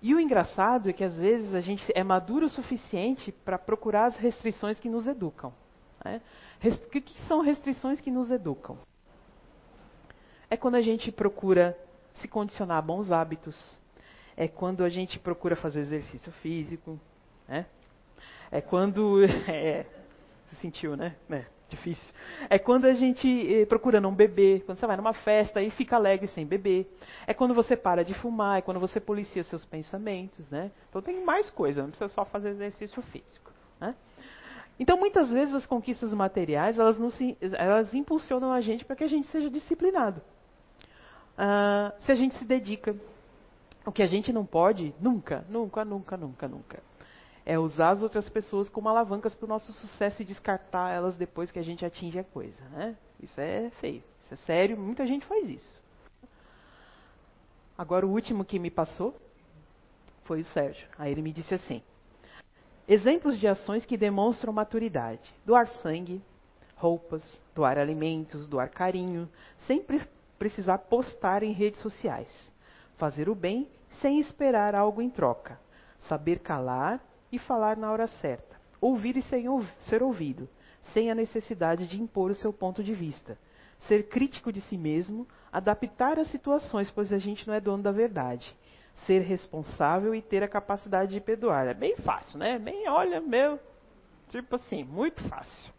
B: E o engraçado é que às vezes a gente é maduro o suficiente para procurar as restrições que nos educam. Né? O que são restrições que nos educam? É quando a gente procura se condicionar a bons hábitos, é quando a gente procura fazer exercício físico, né? É quando. É, se sentiu, né? É, difícil. É quando a gente eh, procura não beber, quando você vai numa festa e fica alegre sem beber. É quando você para de fumar, é quando você policia seus pensamentos, né? Então tem mais coisa, não precisa só fazer exercício físico, né? Então, muitas vezes, as conquistas materiais, elas, nos, elas impulsionam a gente para que a gente seja disciplinado. Uh, se a gente se dedica, o que a gente não pode, nunca, nunca, nunca, nunca, nunca, é usar as outras pessoas como alavancas para o nosso sucesso e descartar elas depois que a gente atinge a coisa. Né? Isso é feio, isso é sério, muita gente faz isso. Agora, o último que me passou foi o Sérgio. Aí ele me disse assim: Exemplos de ações que demonstram maturidade: doar sangue, roupas, doar alimentos, doar carinho, sem precisar postar em redes sociais. Fazer o bem sem esperar algo em troca. Saber calar e falar na hora certa. Ouvir e sem ser ouvido, sem a necessidade de impor o seu ponto de vista. Ser crítico de si mesmo, adaptar as situações, pois a gente não é dono da verdade. Ser responsável e ter a capacidade de perdoar. É bem fácil, né? Bem, olha, meu, tipo assim, muito fácil.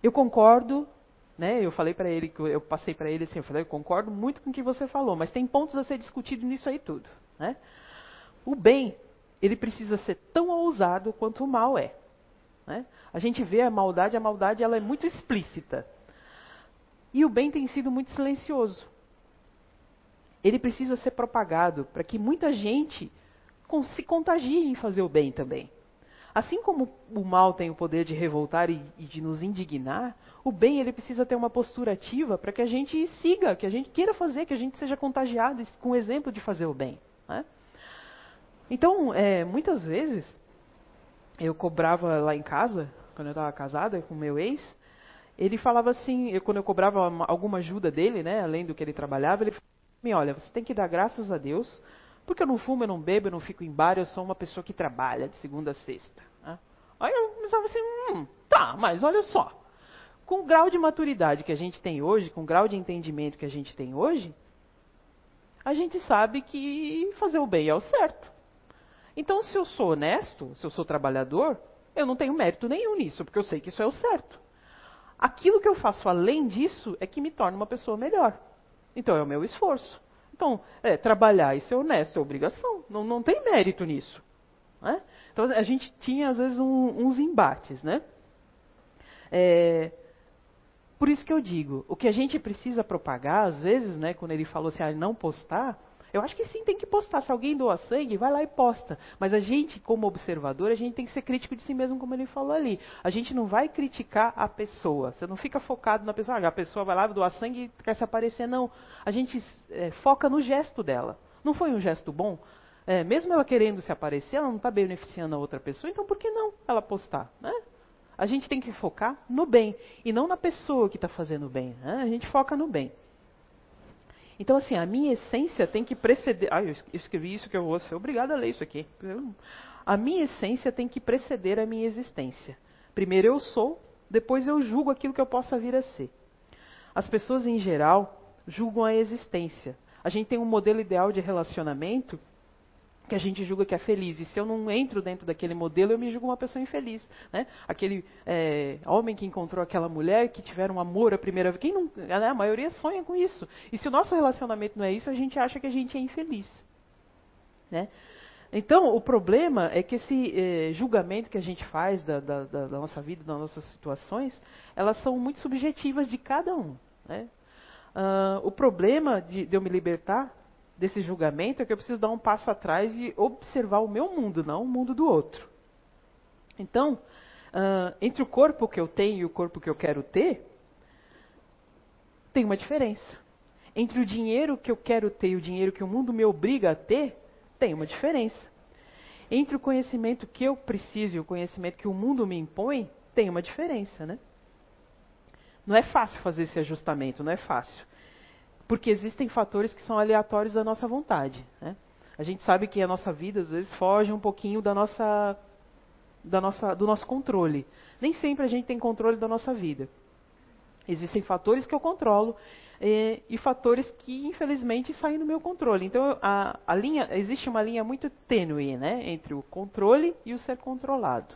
B: Eu concordo, né? Eu falei para ele, eu passei para ele assim, eu falei, eu concordo muito com o que você falou, mas tem pontos a ser discutido nisso aí tudo, né? O bem, ele precisa ser tão ousado quanto o mal é. Né? A gente vê a maldade, a maldade ela é muito explícita. E o bem tem sido muito silencioso. Ele precisa ser propagado para que muita gente se contagie em fazer o bem também. Assim como o mal tem o poder de revoltar e, e, de nos indignar, o bem ele precisa ter uma postura ativa para que a gente siga, que a gente queira fazer, que a gente seja contagiado com o exemplo de fazer o bem. Né? Então, é, muitas vezes, eu cobrava lá em casa, quando eu estava casada com meu ex, ele falava assim, eu, quando eu cobrava uma, alguma ajuda dele, né, além do que ele trabalhava, ele falava, assim, olha, você tem que dar graças a Deus porque eu não fumo, eu não bebo, eu não fico em bar, eu sou uma pessoa que trabalha de segunda a sexta. Né? Aí eu pensava assim, hum, tá, mas olha só. Com o grau de maturidade que a gente tem hoje, com o grau de entendimento que a gente tem hoje, a gente sabe que fazer o bem é o certo. Então, se eu sou honesto, se eu sou trabalhador, eu não tenho mérito nenhum nisso, porque eu sei que isso é o certo. Aquilo que eu faço além disso é que me torna uma pessoa melhor. Então, é o meu esforço. Então, é, trabalhar e ser honesto é obrigação. Não, não tem mérito nisso. Né? Então, a gente tinha, às vezes, um, uns embates. Né? É, por isso que eu digo, o que a gente precisa propagar, às vezes, né, quando ele falou assim, ah, não postar, eu acho que sim, tem que postar. Se alguém doa sangue, vai lá e posta. Mas a gente, como observador, a gente tem que ser crítico de si mesmo, como ele falou ali. A gente não vai criticar a pessoa. Você não fica focado na pessoa. Ah, a pessoa vai lá doar sangue e quer se aparecer. Não. A gente é, foca no gesto dela. Não foi um gesto bom? É, mesmo ela querendo se aparecer, ela não está beneficiando a outra pessoa, então por que não ela postar? Né? A gente tem que focar no bem e não na pessoa que está fazendo o bem. Né? A gente foca no bem. Então, assim, a minha essência tem que preceder. Ah, eu escrevi isso que eu vou ser obrigado a ler isso aqui. A minha essência tem que preceder a minha existência. Primeiro eu sou, depois eu julgo aquilo que eu possa vir a ser. As pessoas, em geral, julgam a existência. A gente tem um modelo ideal de relacionamento que a gente julga que é feliz. E se eu não entro dentro daquele modelo, eu me julgo uma pessoa infeliz. Né? Aquele é, homem que encontrou aquela mulher, que tiveram amor à primeira vez. Quem não, né? A maioria sonha com isso. E se o nosso relacionamento não é isso, a gente acha que a gente é infeliz. Né? Então, o problema é que esse eh, julgamento que a gente faz da, da, da, nossa vida, das nossas situações, elas são muito subjetivas de cada um. Né? Uh, o problema de, de eu me libertar desse julgamento é que eu preciso dar um passo atrás e observar o meu mundo, não o mundo do outro. Então, uh, entre o corpo que eu tenho e o corpo que eu quero ter, tem uma diferença. Entre o dinheiro que eu quero ter e o dinheiro que o mundo me obriga a ter, tem uma diferença. Entre o conhecimento que eu preciso e o conhecimento que o mundo me impõe, tem uma diferença, né? Não é fácil fazer esse ajustamento, não é fácil porque existem fatores que são aleatórios da nossa vontade. Né? A gente sabe que a nossa vida às vezes foge um pouquinho da nossa, da nossa, do nosso controle. Nem sempre a gente tem controle da nossa vida. Existem fatores que eu controlo e, e fatores que infelizmente saem do meu controle. Então a, a linha, existe uma linha muito tênue né, entre o controle e o ser controlado.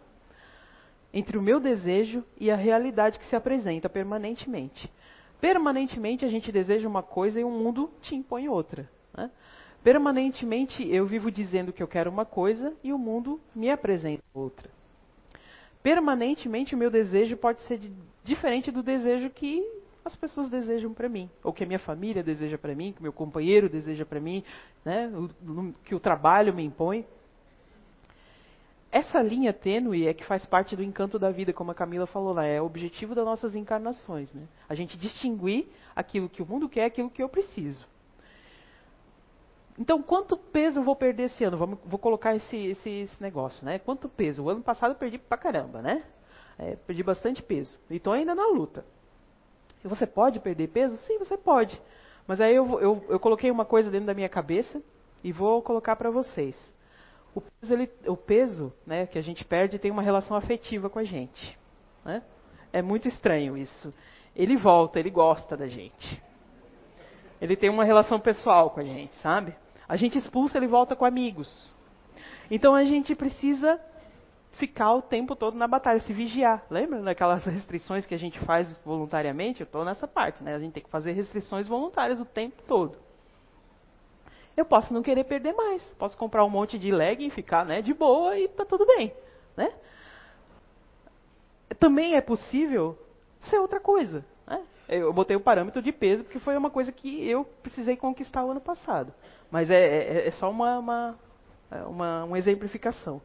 B: Entre o meu desejo e a realidade que se apresenta permanentemente. Permanentemente a gente deseja uma coisa e o mundo te impõe outra. Né? Permanentemente eu vivo dizendo que eu quero uma coisa e o mundo me apresenta outra. Permanentemente o meu desejo pode ser diferente do desejo que as pessoas desejam para mim, ou que a minha família deseja para mim, que o meu companheiro deseja para mim, né? o, que o trabalho me impõe. Essa linha tênue é que faz parte do encanto da vida, como a Camila falou lá, é o objetivo das nossas encarnações. Né? A gente distinguir aquilo que o mundo quer, aquilo que eu preciso. Então, quanto peso eu vou perder esse ano? Vamos, vou colocar esse, esse, esse, negócio, né? Quanto peso? O ano passado eu perdi pra caramba, né? É, perdi bastante peso. E estou ainda na luta. E você pode perder peso? Sim, você pode. Mas aí eu, eu, eu coloquei uma coisa dentro da minha cabeça e vou colocar para vocês. O peso, ele, o peso né, que a gente perde tem uma relação afetiva com a gente. Né? É muito estranho isso. Ele volta, ele gosta da gente. Ele tem uma relação pessoal com a gente, sabe? A gente expulsa, ele volta com amigos. Então a gente precisa ficar o tempo todo na batalha, se vigiar. Lembra daquelas restrições que a gente faz voluntariamente? Eu estou nessa parte, né? A gente tem que fazer restrições voluntárias o tempo todo. Eu posso não querer perder mais. Posso comprar um monte de leg e ficar né, de boa e tá tudo bem. Né? Também é possível ser outra coisa. Né? Eu botei o parâmetro de peso porque foi uma coisa que eu precisei conquistar o ano passado. Mas é, é, é só uma, uma, uma, uma exemplificação.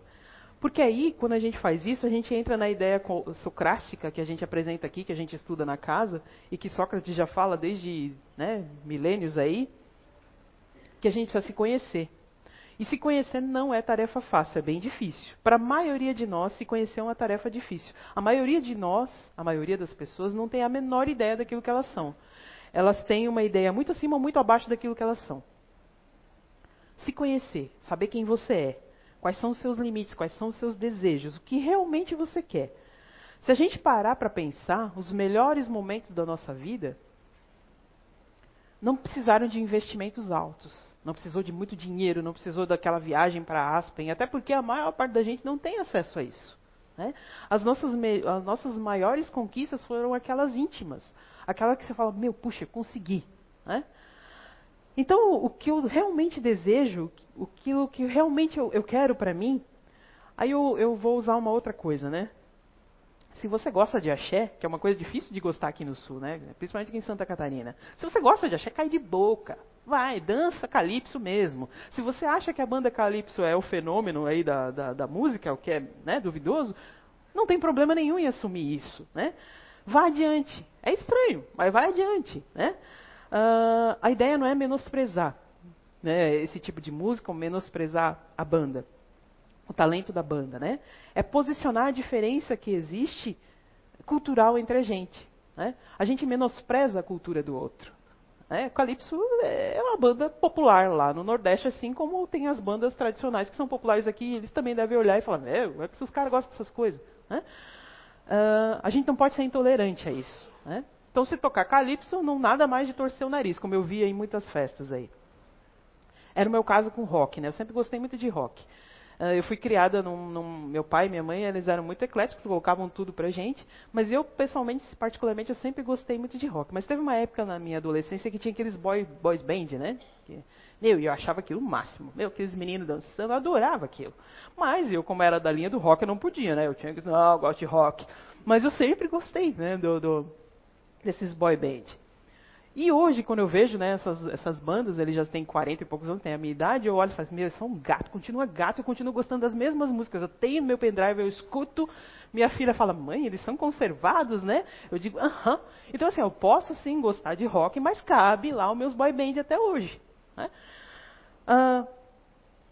B: Porque aí, quando a gente faz isso, a gente entra na ideia socrática que a gente apresenta aqui, que a gente estuda na casa, e que Sócrates já fala desde né, milênios aí, que a gente precisa se conhecer. E se conhecer não é tarefa fácil, é bem difícil. Para a maioria de nós, se conhecer é uma tarefa difícil. A maioria de nós, a maioria das pessoas, não tem a menor ideia daquilo que elas são. Elas têm uma ideia muito acima ou muito abaixo daquilo que elas são. Se conhecer, saber quem você é, quais são os seus limites, quais são os seus desejos, o que realmente você quer. Se a gente parar para pensar, os melhores momentos da nossa vida não precisaram de investimentos altos, não precisou de muito dinheiro, não precisou daquela viagem para Aspen, até porque a maior parte da gente não tem acesso a isso. Né? As, nossas as nossas maiores conquistas foram aquelas íntimas, aquela que você fala, meu, puxa, consegui. Né? Então, o que eu realmente desejo, aquilo que realmente eu, eu quero para mim, aí eu, eu vou usar uma outra coisa, né? Se você gosta de axé, que é uma coisa difícil de gostar aqui no sul, né? Principalmente aqui em Santa Catarina. Se você gosta de axé, cai de boca. Vai, dança calypso mesmo. Se você acha que a banda calypso é o fenômeno aí da, da, da música, o que é né, duvidoso, não tem problema nenhum em assumir isso, né? Vá adiante. É estranho, mas vai adiante, né? Uh, a ideia não é menosprezar né, esse tipo de música ou menosprezar a banda, o talento da banda, né? É posicionar a diferença que existe cultural entre a gente. Né? A gente menospreza a cultura do outro. Né? Calypso é uma banda popular lá no Nordeste, assim como tem as bandas tradicionais que são populares aqui. Eles também devem olhar e falar: é que os caras gostam dessas coisas. Né? Uh, a gente não pode ser intolerante a isso. Né? Então, se tocar calypso, não nada mais de torcer o nariz, como eu via em muitas festas aí. Era o meu caso com rock, né? Eu sempre gostei muito de rock. Uh, eu fui criada num, num, meu pai e minha mãe, eles eram muito ecléticos, colocavam tudo pra gente. Mas eu, pessoalmente, particularmente, eu sempre gostei muito de rock. Mas teve uma época na minha adolescência que tinha aqueles boy, boys band, né? Que, meu, eu achava aquilo o máximo. Meu, aqueles meninos dançando, eu adorava aquilo. Mas eu, como era da linha do rock, eu não podia, né? Eu tinha que dizer, não, eu gosto de rock. Mas eu sempre gostei, né? Do, do, desses boy band. E hoje, quando eu vejo né, essas, essas bandas, eles já têm 40 e poucos anos, têm a minha idade, eu olho e falo assim, meu, eles são um gato, continua gato, eu continuo gostando das mesmas músicas. Eu tenho meu pendrive, eu escuto, minha filha fala, mãe, eles são conservados, né? Eu digo, aham. Então, assim, eu posso sim gostar de rock, mas cabe lá os meus boy band até hoje. Né? Ah,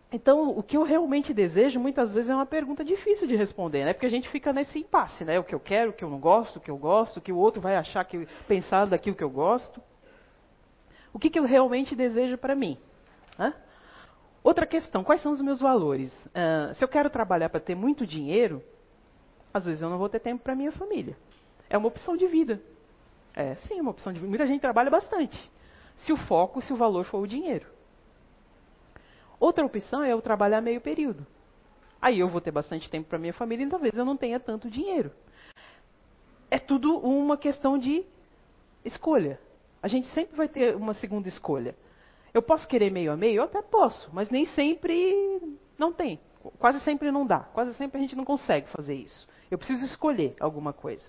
B: então, o que eu realmente desejo, muitas vezes, é uma pergunta difícil de responder, né? Porque a gente fica nesse impasse, né? O que eu quero, o que eu não gosto, o que eu gosto, o que o outro vai achar que pensar daquilo que eu gosto. O que, que eu realmente desejo para mim? Hã? Outra questão, quais são os meus valores? Uh, se eu quero trabalhar para ter muito dinheiro, às vezes eu não vou ter tempo para minha família. É uma opção de vida. É, sim, é uma opção de vida. Muita gente trabalha bastante. Se o foco, se o valor for o dinheiro. Outra opção é eu trabalhar meio período. Aí eu vou ter bastante tempo para minha família e talvez eu não tenha tanto dinheiro. É tudo uma questão de escolha. A gente sempre vai ter uma segunda escolha. Eu posso querer meio a meio? Eu até posso, mas nem sempre não tem. Quase sempre não dá. Quase sempre a gente não consegue fazer isso. Eu preciso escolher alguma coisa.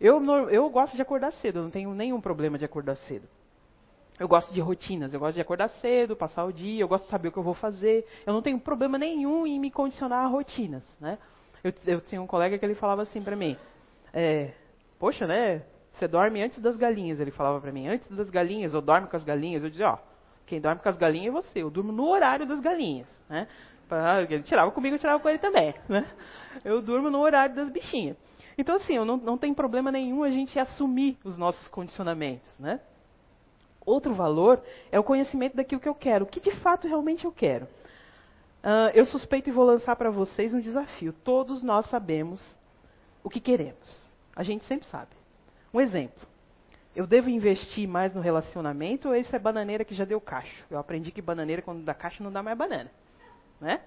B: Eu, eu gosto de acordar cedo, eu não tenho nenhum problema de acordar cedo. Eu gosto de rotinas, eu gosto de acordar cedo, passar o dia, eu gosto de saber o que eu vou fazer. Eu não tenho problema nenhum em me condicionar a rotinas, né? Eu, eu tinha um colega que ele falava assim para mim, é, poxa, né? Você dorme antes das galinhas, ele falava para mim, antes das galinhas, ou dorme com as galinhas. Eu dizia, ó, Quem dorme com as galinhas é você. Eu durmo no horário das galinhas. Né? Ele tirava comigo, eu tirava com ele também. Né? Eu durmo no horário das bichinhas. Então, assim, eu não, não tem problema nenhum a gente assumir os nossos condicionamentos. Né? Outro valor é o conhecimento daquilo que eu quero. O que de fato realmente eu quero. Uh, eu suspeito e vou lançar para vocês um desafio. Todos nós sabemos o que queremos. A gente sempre sabe. Um exemplo. Eu devo investir mais no relacionamento ou isso é bananeira que já deu cacho? Eu aprendi que bananeira, quando dá cacho, não dá mais banana. Né?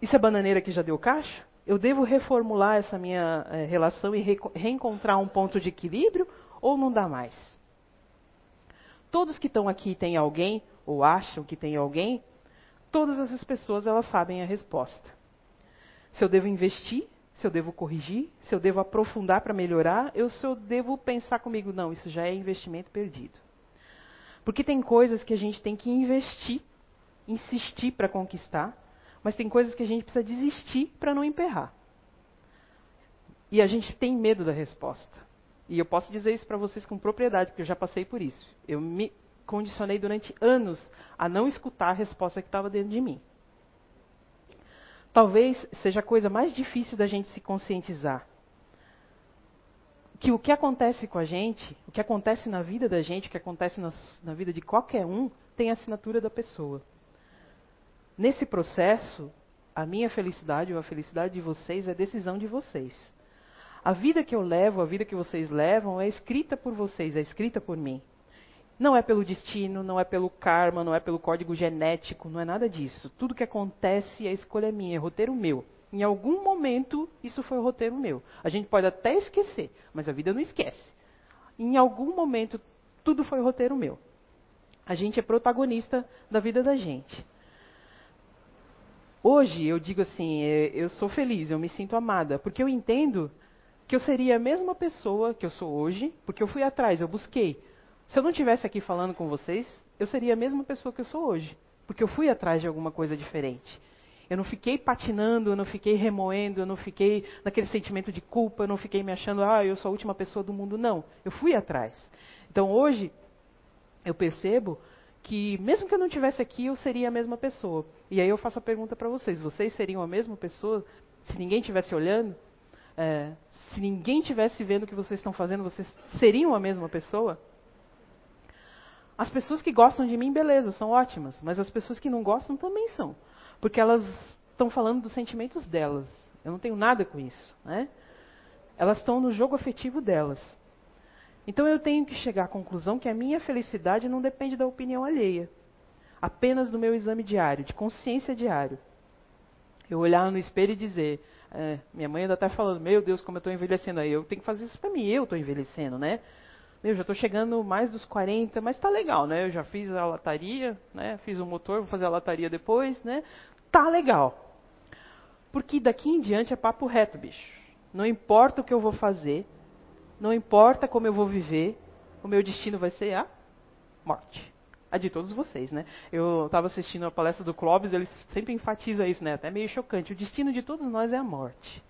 B: Isso é bananeira que já deu cacho? Eu devo reformular essa minha é, relação e re reencontrar um ponto de equilíbrio ou não dá mais? Todos que estão aqui têm alguém, ou acham que tem alguém, todas essas pessoas elas sabem a resposta. Se eu devo investir se eu devo corrigir, se eu devo aprofundar para melhorar, eu se eu devo pensar comigo, não, isso já é investimento perdido. Porque tem coisas que a gente tem que investir, insistir para conquistar, mas tem coisas que a gente precisa desistir para não emperrar. E a gente tem medo da resposta. E eu posso dizer isso para vocês com propriedade, porque eu já passei por isso. Eu me condicionei durante anos a não escutar a resposta que estava dentro de mim talvez seja a coisa mais difícil da gente se conscientizar. Que o que acontece com a gente, o que acontece na vida da gente, o que acontece na, na vida de qualquer um, tem a assinatura da pessoa. Nesse processo, a minha felicidade ou a felicidade de vocês é decisão de vocês. A vida que eu levo, a vida que vocês levam, é escrita por vocês, é escrita por mim. Não é pelo destino, não é pelo karma, não é pelo código genético, não é nada disso. Tudo que acontece, a escolha é minha, é roteiro meu. Em algum momento, isso foi roteiro meu. A gente pode até esquecer, mas a vida não esquece. Em algum momento, tudo foi roteiro meu. A gente é protagonista da vida da gente. Hoje, eu digo assim, é, eu sou feliz, eu me sinto amada, porque eu entendo que eu seria a mesma pessoa que eu sou hoje, porque eu fui atrás, eu busquei. Se eu não estivesse aqui falando com vocês, eu seria a mesma pessoa que eu sou hoje, porque eu fui atrás de alguma coisa diferente. Eu não fiquei patinando, eu não fiquei remoendo, eu não fiquei naquele sentimento de culpa, eu não fiquei me achando, ah, eu sou a última pessoa do mundo. Não, eu fui atrás. Então hoje, eu percebo que mesmo que eu não estivesse aqui, eu seria a mesma pessoa. E aí eu faço a pergunta para vocês: vocês seriam a mesma pessoa se ninguém estivesse olhando? É, se ninguém estivesse vendo o que vocês estão fazendo, vocês seriam a mesma pessoa? As pessoas que gostam de mim, beleza, são ótimas, mas as pessoas que não gostam também são, porque elas estão falando dos sentimentos delas. Eu não tenho nada com isso, né? Elas estão no jogo afetivo delas. Então eu tenho que chegar à conclusão que a minha felicidade não depende da opinião alheia, apenas do meu exame diário, de consciência diário. Eu olhar no espelho e dizer, é, minha mãe ainda está falando, meu Deus, como eu estou envelhecendo aí, eu tenho que fazer isso para mim, eu estou envelhecendo, né? Meu, já estou chegando mais dos 40, mas está legal, né? Eu já fiz a lataria, né? Fiz o motor, vou fazer a lataria depois, né? Tá legal. Porque daqui em diante é papo reto, bicho. Não importa o que eu vou fazer, não importa como eu vou viver, o meu destino vai ser a morte. A de todos vocês, né? Eu estava assistindo a palestra do Clóvis, ele sempre enfatiza isso, né? Até meio chocante. O destino de todos nós é a morte.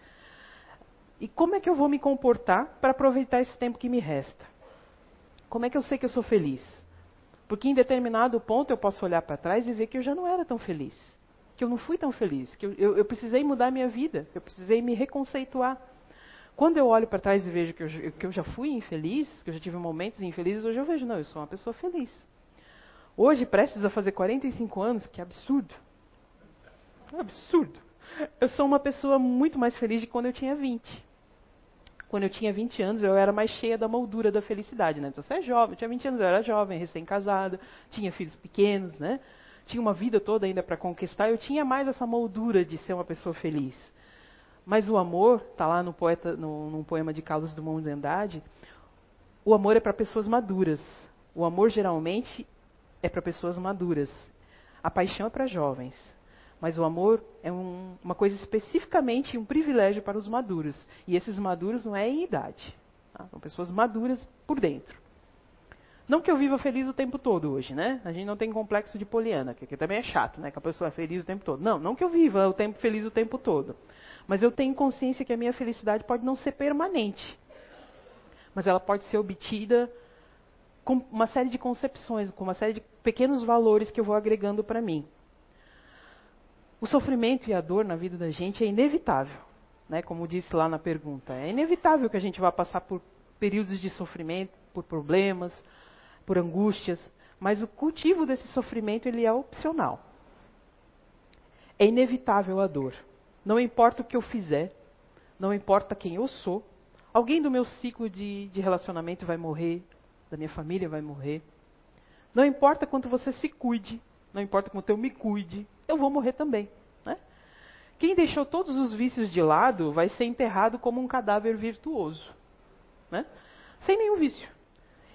B: E como é que eu vou me comportar para aproveitar esse tempo que me resta? Como é que eu sei que eu sou feliz? Porque em determinado ponto eu posso olhar para trás e ver que eu já não era tão feliz. Que eu não fui tão feliz. Que eu, eu, eu precisei mudar minha vida. Eu precisei me reconceituar. Quando eu olho para trás e vejo que eu, que eu já fui infeliz, que eu já tive momentos infelizes, hoje eu vejo, não, eu sou uma pessoa feliz. Hoje, prestes a fazer 45 anos, que absurdo. Absurdo. Eu sou uma pessoa muito mais feliz de quando eu tinha 20 quando eu tinha 20 anos, eu era mais cheia da moldura da felicidade, né? Então, você é jovem, eu tinha 20 anos, eu era jovem, recém-casada, tinha filhos pequenos, né? Tinha uma vida toda ainda para conquistar, eu tinha mais essa moldura de ser uma pessoa feliz. Mas o amor, está lá no poeta, no, num poema de Carlos Drummond de Andrade, o amor é para pessoas maduras. O amor geralmente é para pessoas maduras. A paixão é para jovens. Mas o amor é um, uma coisa especificamente um privilégio para os maduros. E esses maduros não é em idade. Tá? São pessoas maduras por dentro. Não que eu viva feliz o tempo todo hoje, né? A gente não tem complexo de poliana, que, que também é chato, né? Que a pessoa é feliz o tempo todo. Não, não que eu viva o tempo feliz o tempo todo. Mas eu tenho consciência que a minha felicidade pode não ser permanente. Mas ela pode ser obtida com uma série de concepções, com uma série de pequenos valores que eu vou agregando para mim. O sofrimento e a dor na vida da gente é inevitável, né? Como disse lá na pergunta, é inevitável que a gente vá passar por períodos de sofrimento, por problemas, por angústias, mas o cultivo desse sofrimento ele é opcional. É inevitável a dor. Não importa o que eu fizer, não importa quem eu sou, alguém do meu ciclo de, de relacionamento vai morrer, da minha família vai morrer. Não importa quanto você se cuide, não importa quanto eu me cuide, eu vou morrer também. Né? Quem deixou todos os vícios de lado vai ser enterrado como um cadáver virtuoso, né? sem nenhum vício.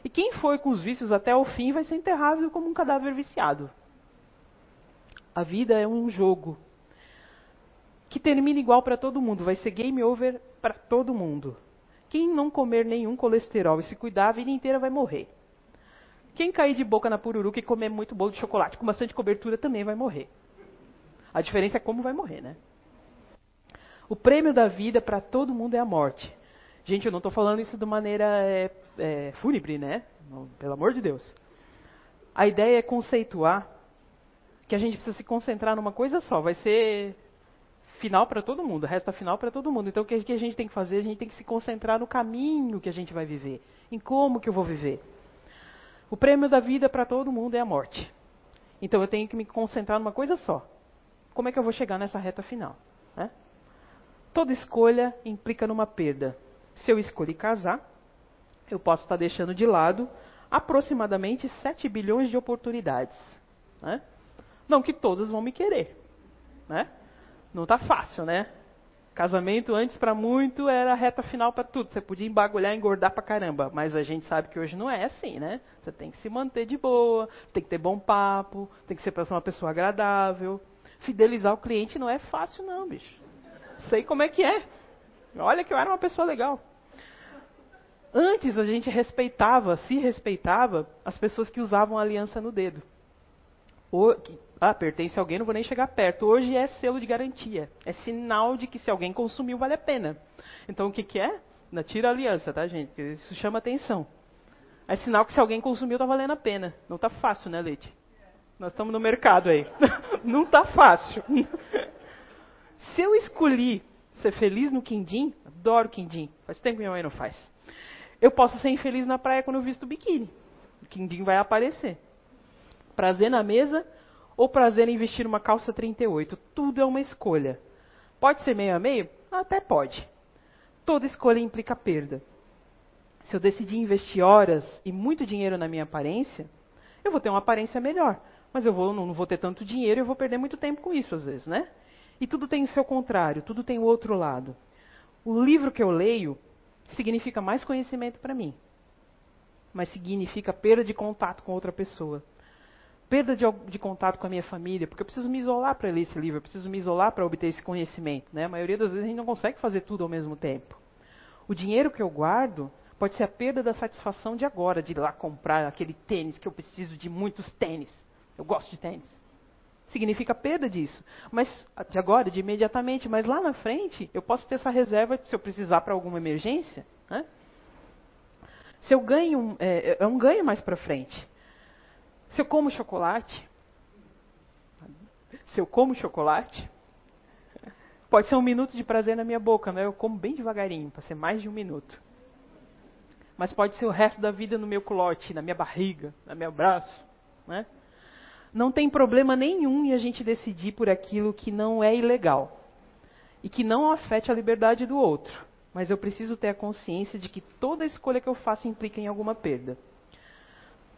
B: E quem foi com os vícios até o fim vai ser enterrado como um cadáver viciado. A vida é um jogo que termina igual para todo mundo, vai ser game over para todo mundo. Quem não comer nenhum colesterol e se cuidar, a vida inteira vai morrer. Quem cair de boca na pururuca e comer muito bolo de chocolate com bastante cobertura também vai morrer. A diferença é como vai morrer, né? O prêmio da vida para todo mundo é a morte. Gente, eu não estou falando isso de maneira é, é, fúnebre, né? Pelo amor de Deus. A ideia é conceituar que a gente precisa se concentrar numa coisa só. Vai ser final para todo mundo, resta final para todo mundo. Então o que a gente tem que fazer? A gente tem que se concentrar no caminho que a gente vai viver, em como que eu vou viver. O prêmio da vida para todo mundo é a morte. Então eu tenho que me concentrar numa coisa só. Como é que eu vou chegar nessa reta final? Né? Toda escolha implica numa perda. Se eu escolher casar, eu posso estar deixando de lado aproximadamente 7 bilhões de oportunidades. Né? Não que todas vão me querer. Né? Não tá fácil, né? Casamento antes para muito era a reta final para tudo. Você podia embagulhar, engordar pra caramba, mas a gente sabe que hoje não é assim, né? Você tem que se manter de boa, tem que ter bom papo, tem que ser uma pessoa agradável. Fidelizar o cliente não é fácil não, bicho. Sei como é que é. Olha que eu era uma pessoa legal. Antes a gente respeitava, se respeitava as pessoas que usavam aliança no dedo. O, que, ah, pertence a alguém, não vou nem chegar perto. Hoje é selo de garantia. É sinal de que se alguém consumiu, vale a pena. Então o que, que é? Tira a aliança, tá, gente? Isso chama atenção. É sinal que se alguém consumiu, tá valendo a pena. Não tá fácil, né, Leite? Nós estamos no mercado aí. não tá fácil. se eu escolhi ser feliz no quindim, adoro quindim. Faz tempo que minha mãe não faz. Eu posso ser infeliz na praia quando eu visto biquíni. O quindim vai aparecer prazer na mesa ou prazer em vestir uma calça 38. Tudo é uma escolha. Pode ser meio a meio? Até pode. Toda escolha implica perda. Se eu decidir investir horas e muito dinheiro na minha aparência, eu vou ter uma aparência melhor. Mas eu vou, não vou ter tanto dinheiro e vou perder muito tempo com isso, às vezes, né? E tudo tem o seu contrário, tudo tem o outro lado. O livro que eu leio significa mais conhecimento para mim, mas significa perda de contato com outra pessoa perda de, de, contato com a minha família, porque eu preciso me isolar para ler esse livro, eu preciso me isolar para obter esse conhecimento. Né? A maioria das vezes a gente não consegue fazer tudo ao mesmo tempo. O dinheiro que eu guardo pode ser a perda da satisfação de agora, de ir lá comprar aquele tênis que eu preciso de muitos tênis. Eu gosto de tênis. Significa perda disso. Mas de agora, de imediatamente, mas lá na frente, eu posso ter essa reserva se eu precisar para alguma emergência. Né? Se eu ganho, é, é um ganho mais para frente. Se eu como chocolate, se eu como chocolate, pode ser um minuto de prazer na minha boca, né? Eu como bem devagarinho, para ser mais de um minuto. Mas pode ser o resto da vida no meu culote, na minha barriga, no meu braço, né? Não tem problema nenhum em a gente decidir por aquilo que não é ilegal e que não afete a liberdade do outro. Mas eu preciso ter a consciência de que toda escolha que eu faço implica em alguma perda.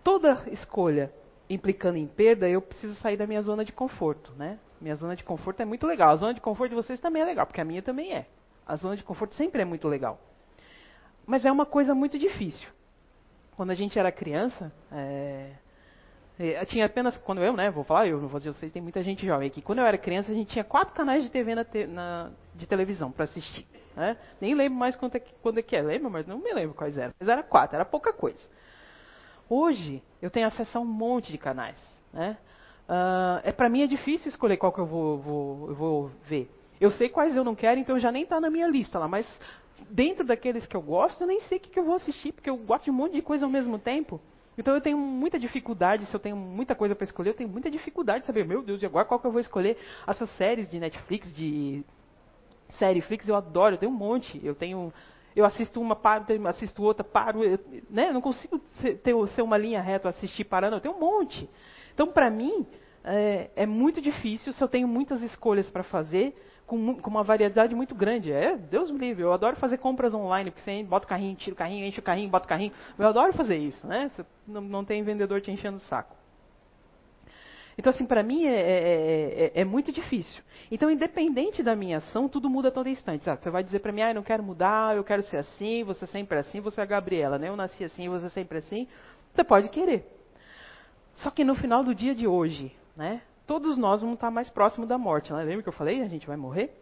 B: Toda escolha implicando em perda, eu preciso sair da minha zona de conforto, né? Minha zona de conforto é muito legal. A zona de conforto de vocês também é legal, porque a minha também é. A zona de conforto sempre é muito legal. Mas é uma coisa muito difícil. Quando a gente era criança, é, tinha apenas quando eu, né, vou falar eu, não vou dizer vocês, tem muita gente jovem aqui. Quando eu era criança, a gente tinha quatro canais de TV na, na de televisão para assistir. Né? Nem lembro mais quando é, quando é que é, lembro, mas não me lembro quais eram. Mas era quatro, era pouca coisa. Hoje, eu tenho acesso a um monte de canais. Né? Uh, é, para mim é difícil escolher qual que eu vou, vou, eu vou ver. Eu sei quais eu não quero, então já nem está na minha lista lá. Mas dentro daqueles que eu gosto, eu nem sei o que, que eu vou assistir, porque eu gosto de um monte de coisa ao mesmo tempo. Então eu tenho muita dificuldade, se eu tenho muita coisa para escolher, eu tenho muita dificuldade de saber, meu Deus, e agora qual que eu vou escolher? Essas séries de Netflix, de série Flix, eu adoro, eu tenho um monte. Eu tenho eu assisto uma, paro, assisto outra, paro, eu, né? não consigo ser, ter, ser uma linha reta, assistir parando, eu tenho um monte. Então, para mim, é, é, muito difícil se eu tenho muitas escolhas para fazer, com, com, uma variedade muito grande. É, Deus me livre, eu adoro fazer compras online, porque você bota o carrinho, tira o carrinho, enche o carrinho, bota o carrinho. Eu adoro fazer isso, né? Não, não tem vendedor te enchendo o saco. Então, assim, para mim é, é, é, é, muito difícil. Então, independente da minha ação, tudo muda a todo instante. Sabe? Você vai dizer para mim, ah, eu não quero mudar, eu quero ser assim, você sempre assim, você é a Gabriela, né? Eu nasci assim, você sempre assim. Você pode querer. Só que no final do dia de hoje, né? todos nós vamos estar mais próximos da morte. Né? Lembra que eu falei? A gente vai morrer?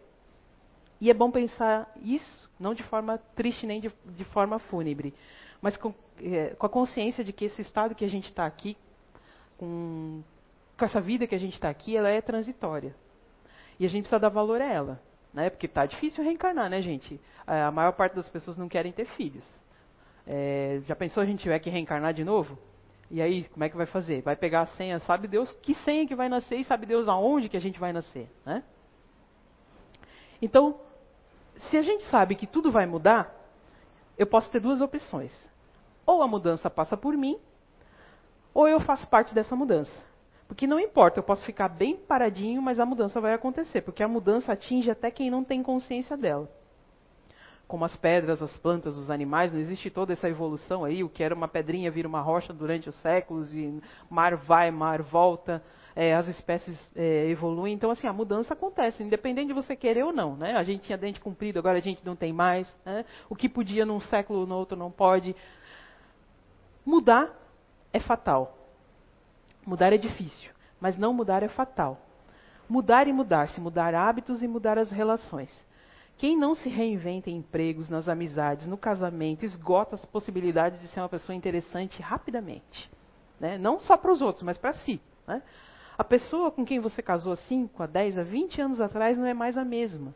B: E é bom pensar isso, não de forma triste nem de, de forma fúnebre, mas com, é, com, a consciência de que esse estado que a gente está aqui, com, com, essa vida que a gente está aqui, ela é transitória. E a gente precisa dar valor a ela. Né? Porque está difícil reencarnar, né, gente? A maior parte das pessoas não querem ter filhos. É, já pensou a gente tiver que reencarnar de novo? E aí, como é que vai fazer? Vai pegar a senha, sabe Deus que senha que vai nascer e sabe Deus aonde que a gente vai nascer, né? Então, se a gente sabe que tudo vai mudar, eu posso ter duas opções. Ou a mudança passa por mim, ou eu faço parte dessa mudança. Porque não importa, eu posso ficar bem paradinho, mas a mudança vai acontecer, porque a mudança atinge até quem não tem consciência dela como as pedras, as plantas, os animais, não existe toda essa evolução aí, o que era uma pedrinha vira uma rocha durante os séculos, e mar vai, mar volta, é, as espécies é, evoluem. Então, assim, a mudança acontece, independente de você querer ou não. Né? A gente tinha dente comprido, agora a gente não tem mais. Né? O que podia num século, no outro não pode. Mudar é fatal. Mudar é difícil, mas não mudar é fatal. Mudar e mudar, se mudar hábitos e mudar as relações. Quem não se reinventa em empregos, nas amizades, no casamento, esgota as possibilidades de ser uma pessoa interessante rapidamente. Né? Não só para os outros, mas para si. Né? A pessoa com quem você casou há 5, a 10, a 20 anos atrás não é mais a mesma.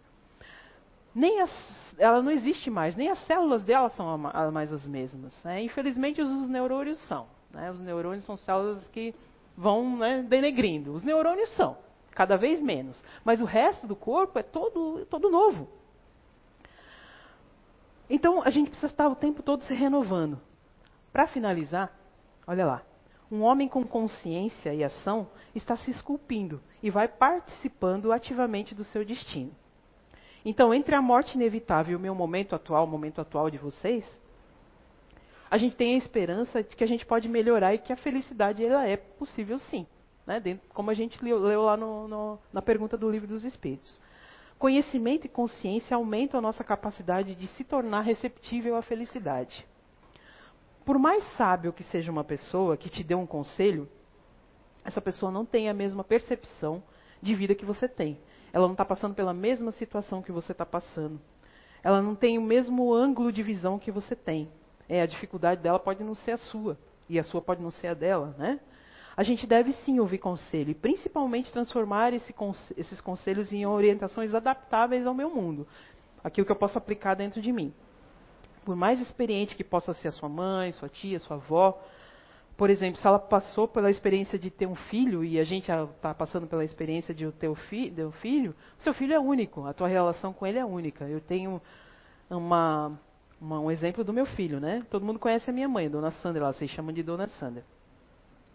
B: Nem as, ela não existe mais, nem as células dela são mais as mesmas. Né? Infelizmente, os, os, neurônios são. Né? Os neurônios são células que vão né, denegrindo. Os neurônios são, cada vez menos. Mas o resto do corpo é todo, todo novo. Então, a gente precisa estar o tempo todo se renovando. Para finalizar, olha lá. Um homem com consciência e ação está se esculpindo e vai participando ativamente do seu destino. Então, entre a morte inevitável e o meu momento atual, o momento atual de vocês, a gente tem a esperança de que a gente pode melhorar e que a felicidade ela é possível sim. Né? Dentro, como a gente leu, leu lá no, no, na pergunta do livro dos Espíritos. Conhecimento e consciência aumentam a nossa capacidade de se tornar receptível à felicidade. Por mais sábio que seja uma pessoa que te dê um conselho, essa pessoa não tem a mesma percepção de vida que você tem. Ela não está passando pela mesma situação que você está passando. Ela não tem o mesmo ângulo de visão que você tem. É, a dificuldade dela pode não ser a sua, e a sua pode não ser a dela, né? A gente deve sim ouvir conselho e principalmente transformar esse, esses conselhos em orientações adaptáveis ao meu mundo, aquilo que eu posso aplicar dentro de mim. Por mais experiente que possa ser a sua mãe, sua tia, sua avó, por exemplo, se ela passou pela experiência de ter um filho e a gente está passando pela experiência de ter um fi filho, seu filho é único, a tua relação com ele é única. Eu tenho uma, uma, um exemplo do meu filho, né? Todo mundo conhece a minha mãe, Dona Sandra, ela se chama de Dona Sandra.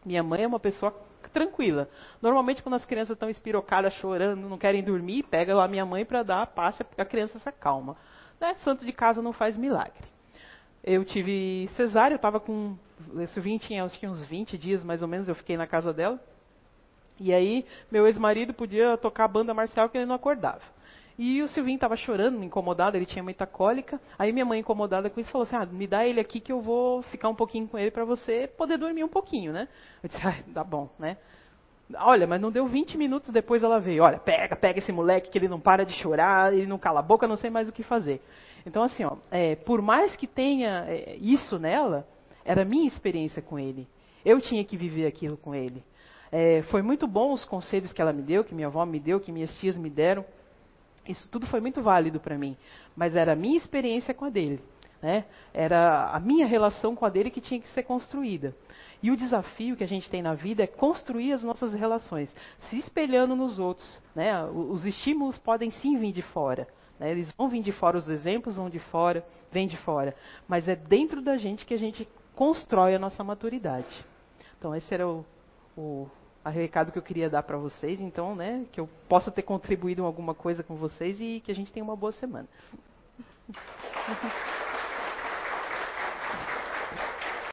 B: Minha mãe é uma pessoa tranquila. Normalmente, quando as crianças estão espirocadas, chorando, não querem dormir, pega lá minha mãe para dar a paz, a criança se acalma. Né? Santo de casa não faz milagre. Eu tive cesárea, eu estava com. 20 tinha acho que uns 20 dias mais ou menos, eu fiquei na casa dela. E aí, meu ex-marido podia tocar a banda marcial que ele não acordava. E o Silvinho estava chorando, incomodado, ele tinha muita cólica. Aí minha mãe, incomodada com isso, falou assim: ah, me dá ele aqui que eu vou ficar um pouquinho com ele para você poder dormir um pouquinho, né? Eu disse: ah, tá bom, né? Olha, mas não deu 20 minutos depois ela veio. Olha, pega, pega esse moleque que ele não para de chorar, ele não cala a boca, não sei mais o que fazer. Então, assim, ó, é, por mais que tenha é, isso nela, era minha experiência com ele. Eu tinha que viver aquilo com ele. É, foi muito bom os conselhos que ela me deu, que minha avó me deu, que minhas tias me deram. Isso tudo foi muito válido para mim, mas era a minha experiência com a dele. Né? Era a minha relação com a dele que tinha que ser construída. E o desafio que a gente tem na vida é construir as nossas relações, se espelhando nos outros. Né? Os estímulos podem sim vir de fora. Né? Eles vão vir de fora, os exemplos vão de fora, vêm de fora. Mas é dentro da gente que a gente constrói a nossa maturidade. Então, esse era o, o recado que eu queria dar para vocês. Então, né, que eu possa ter contribuído em alguma coisa com vocês e que a gente tenha uma boa semana.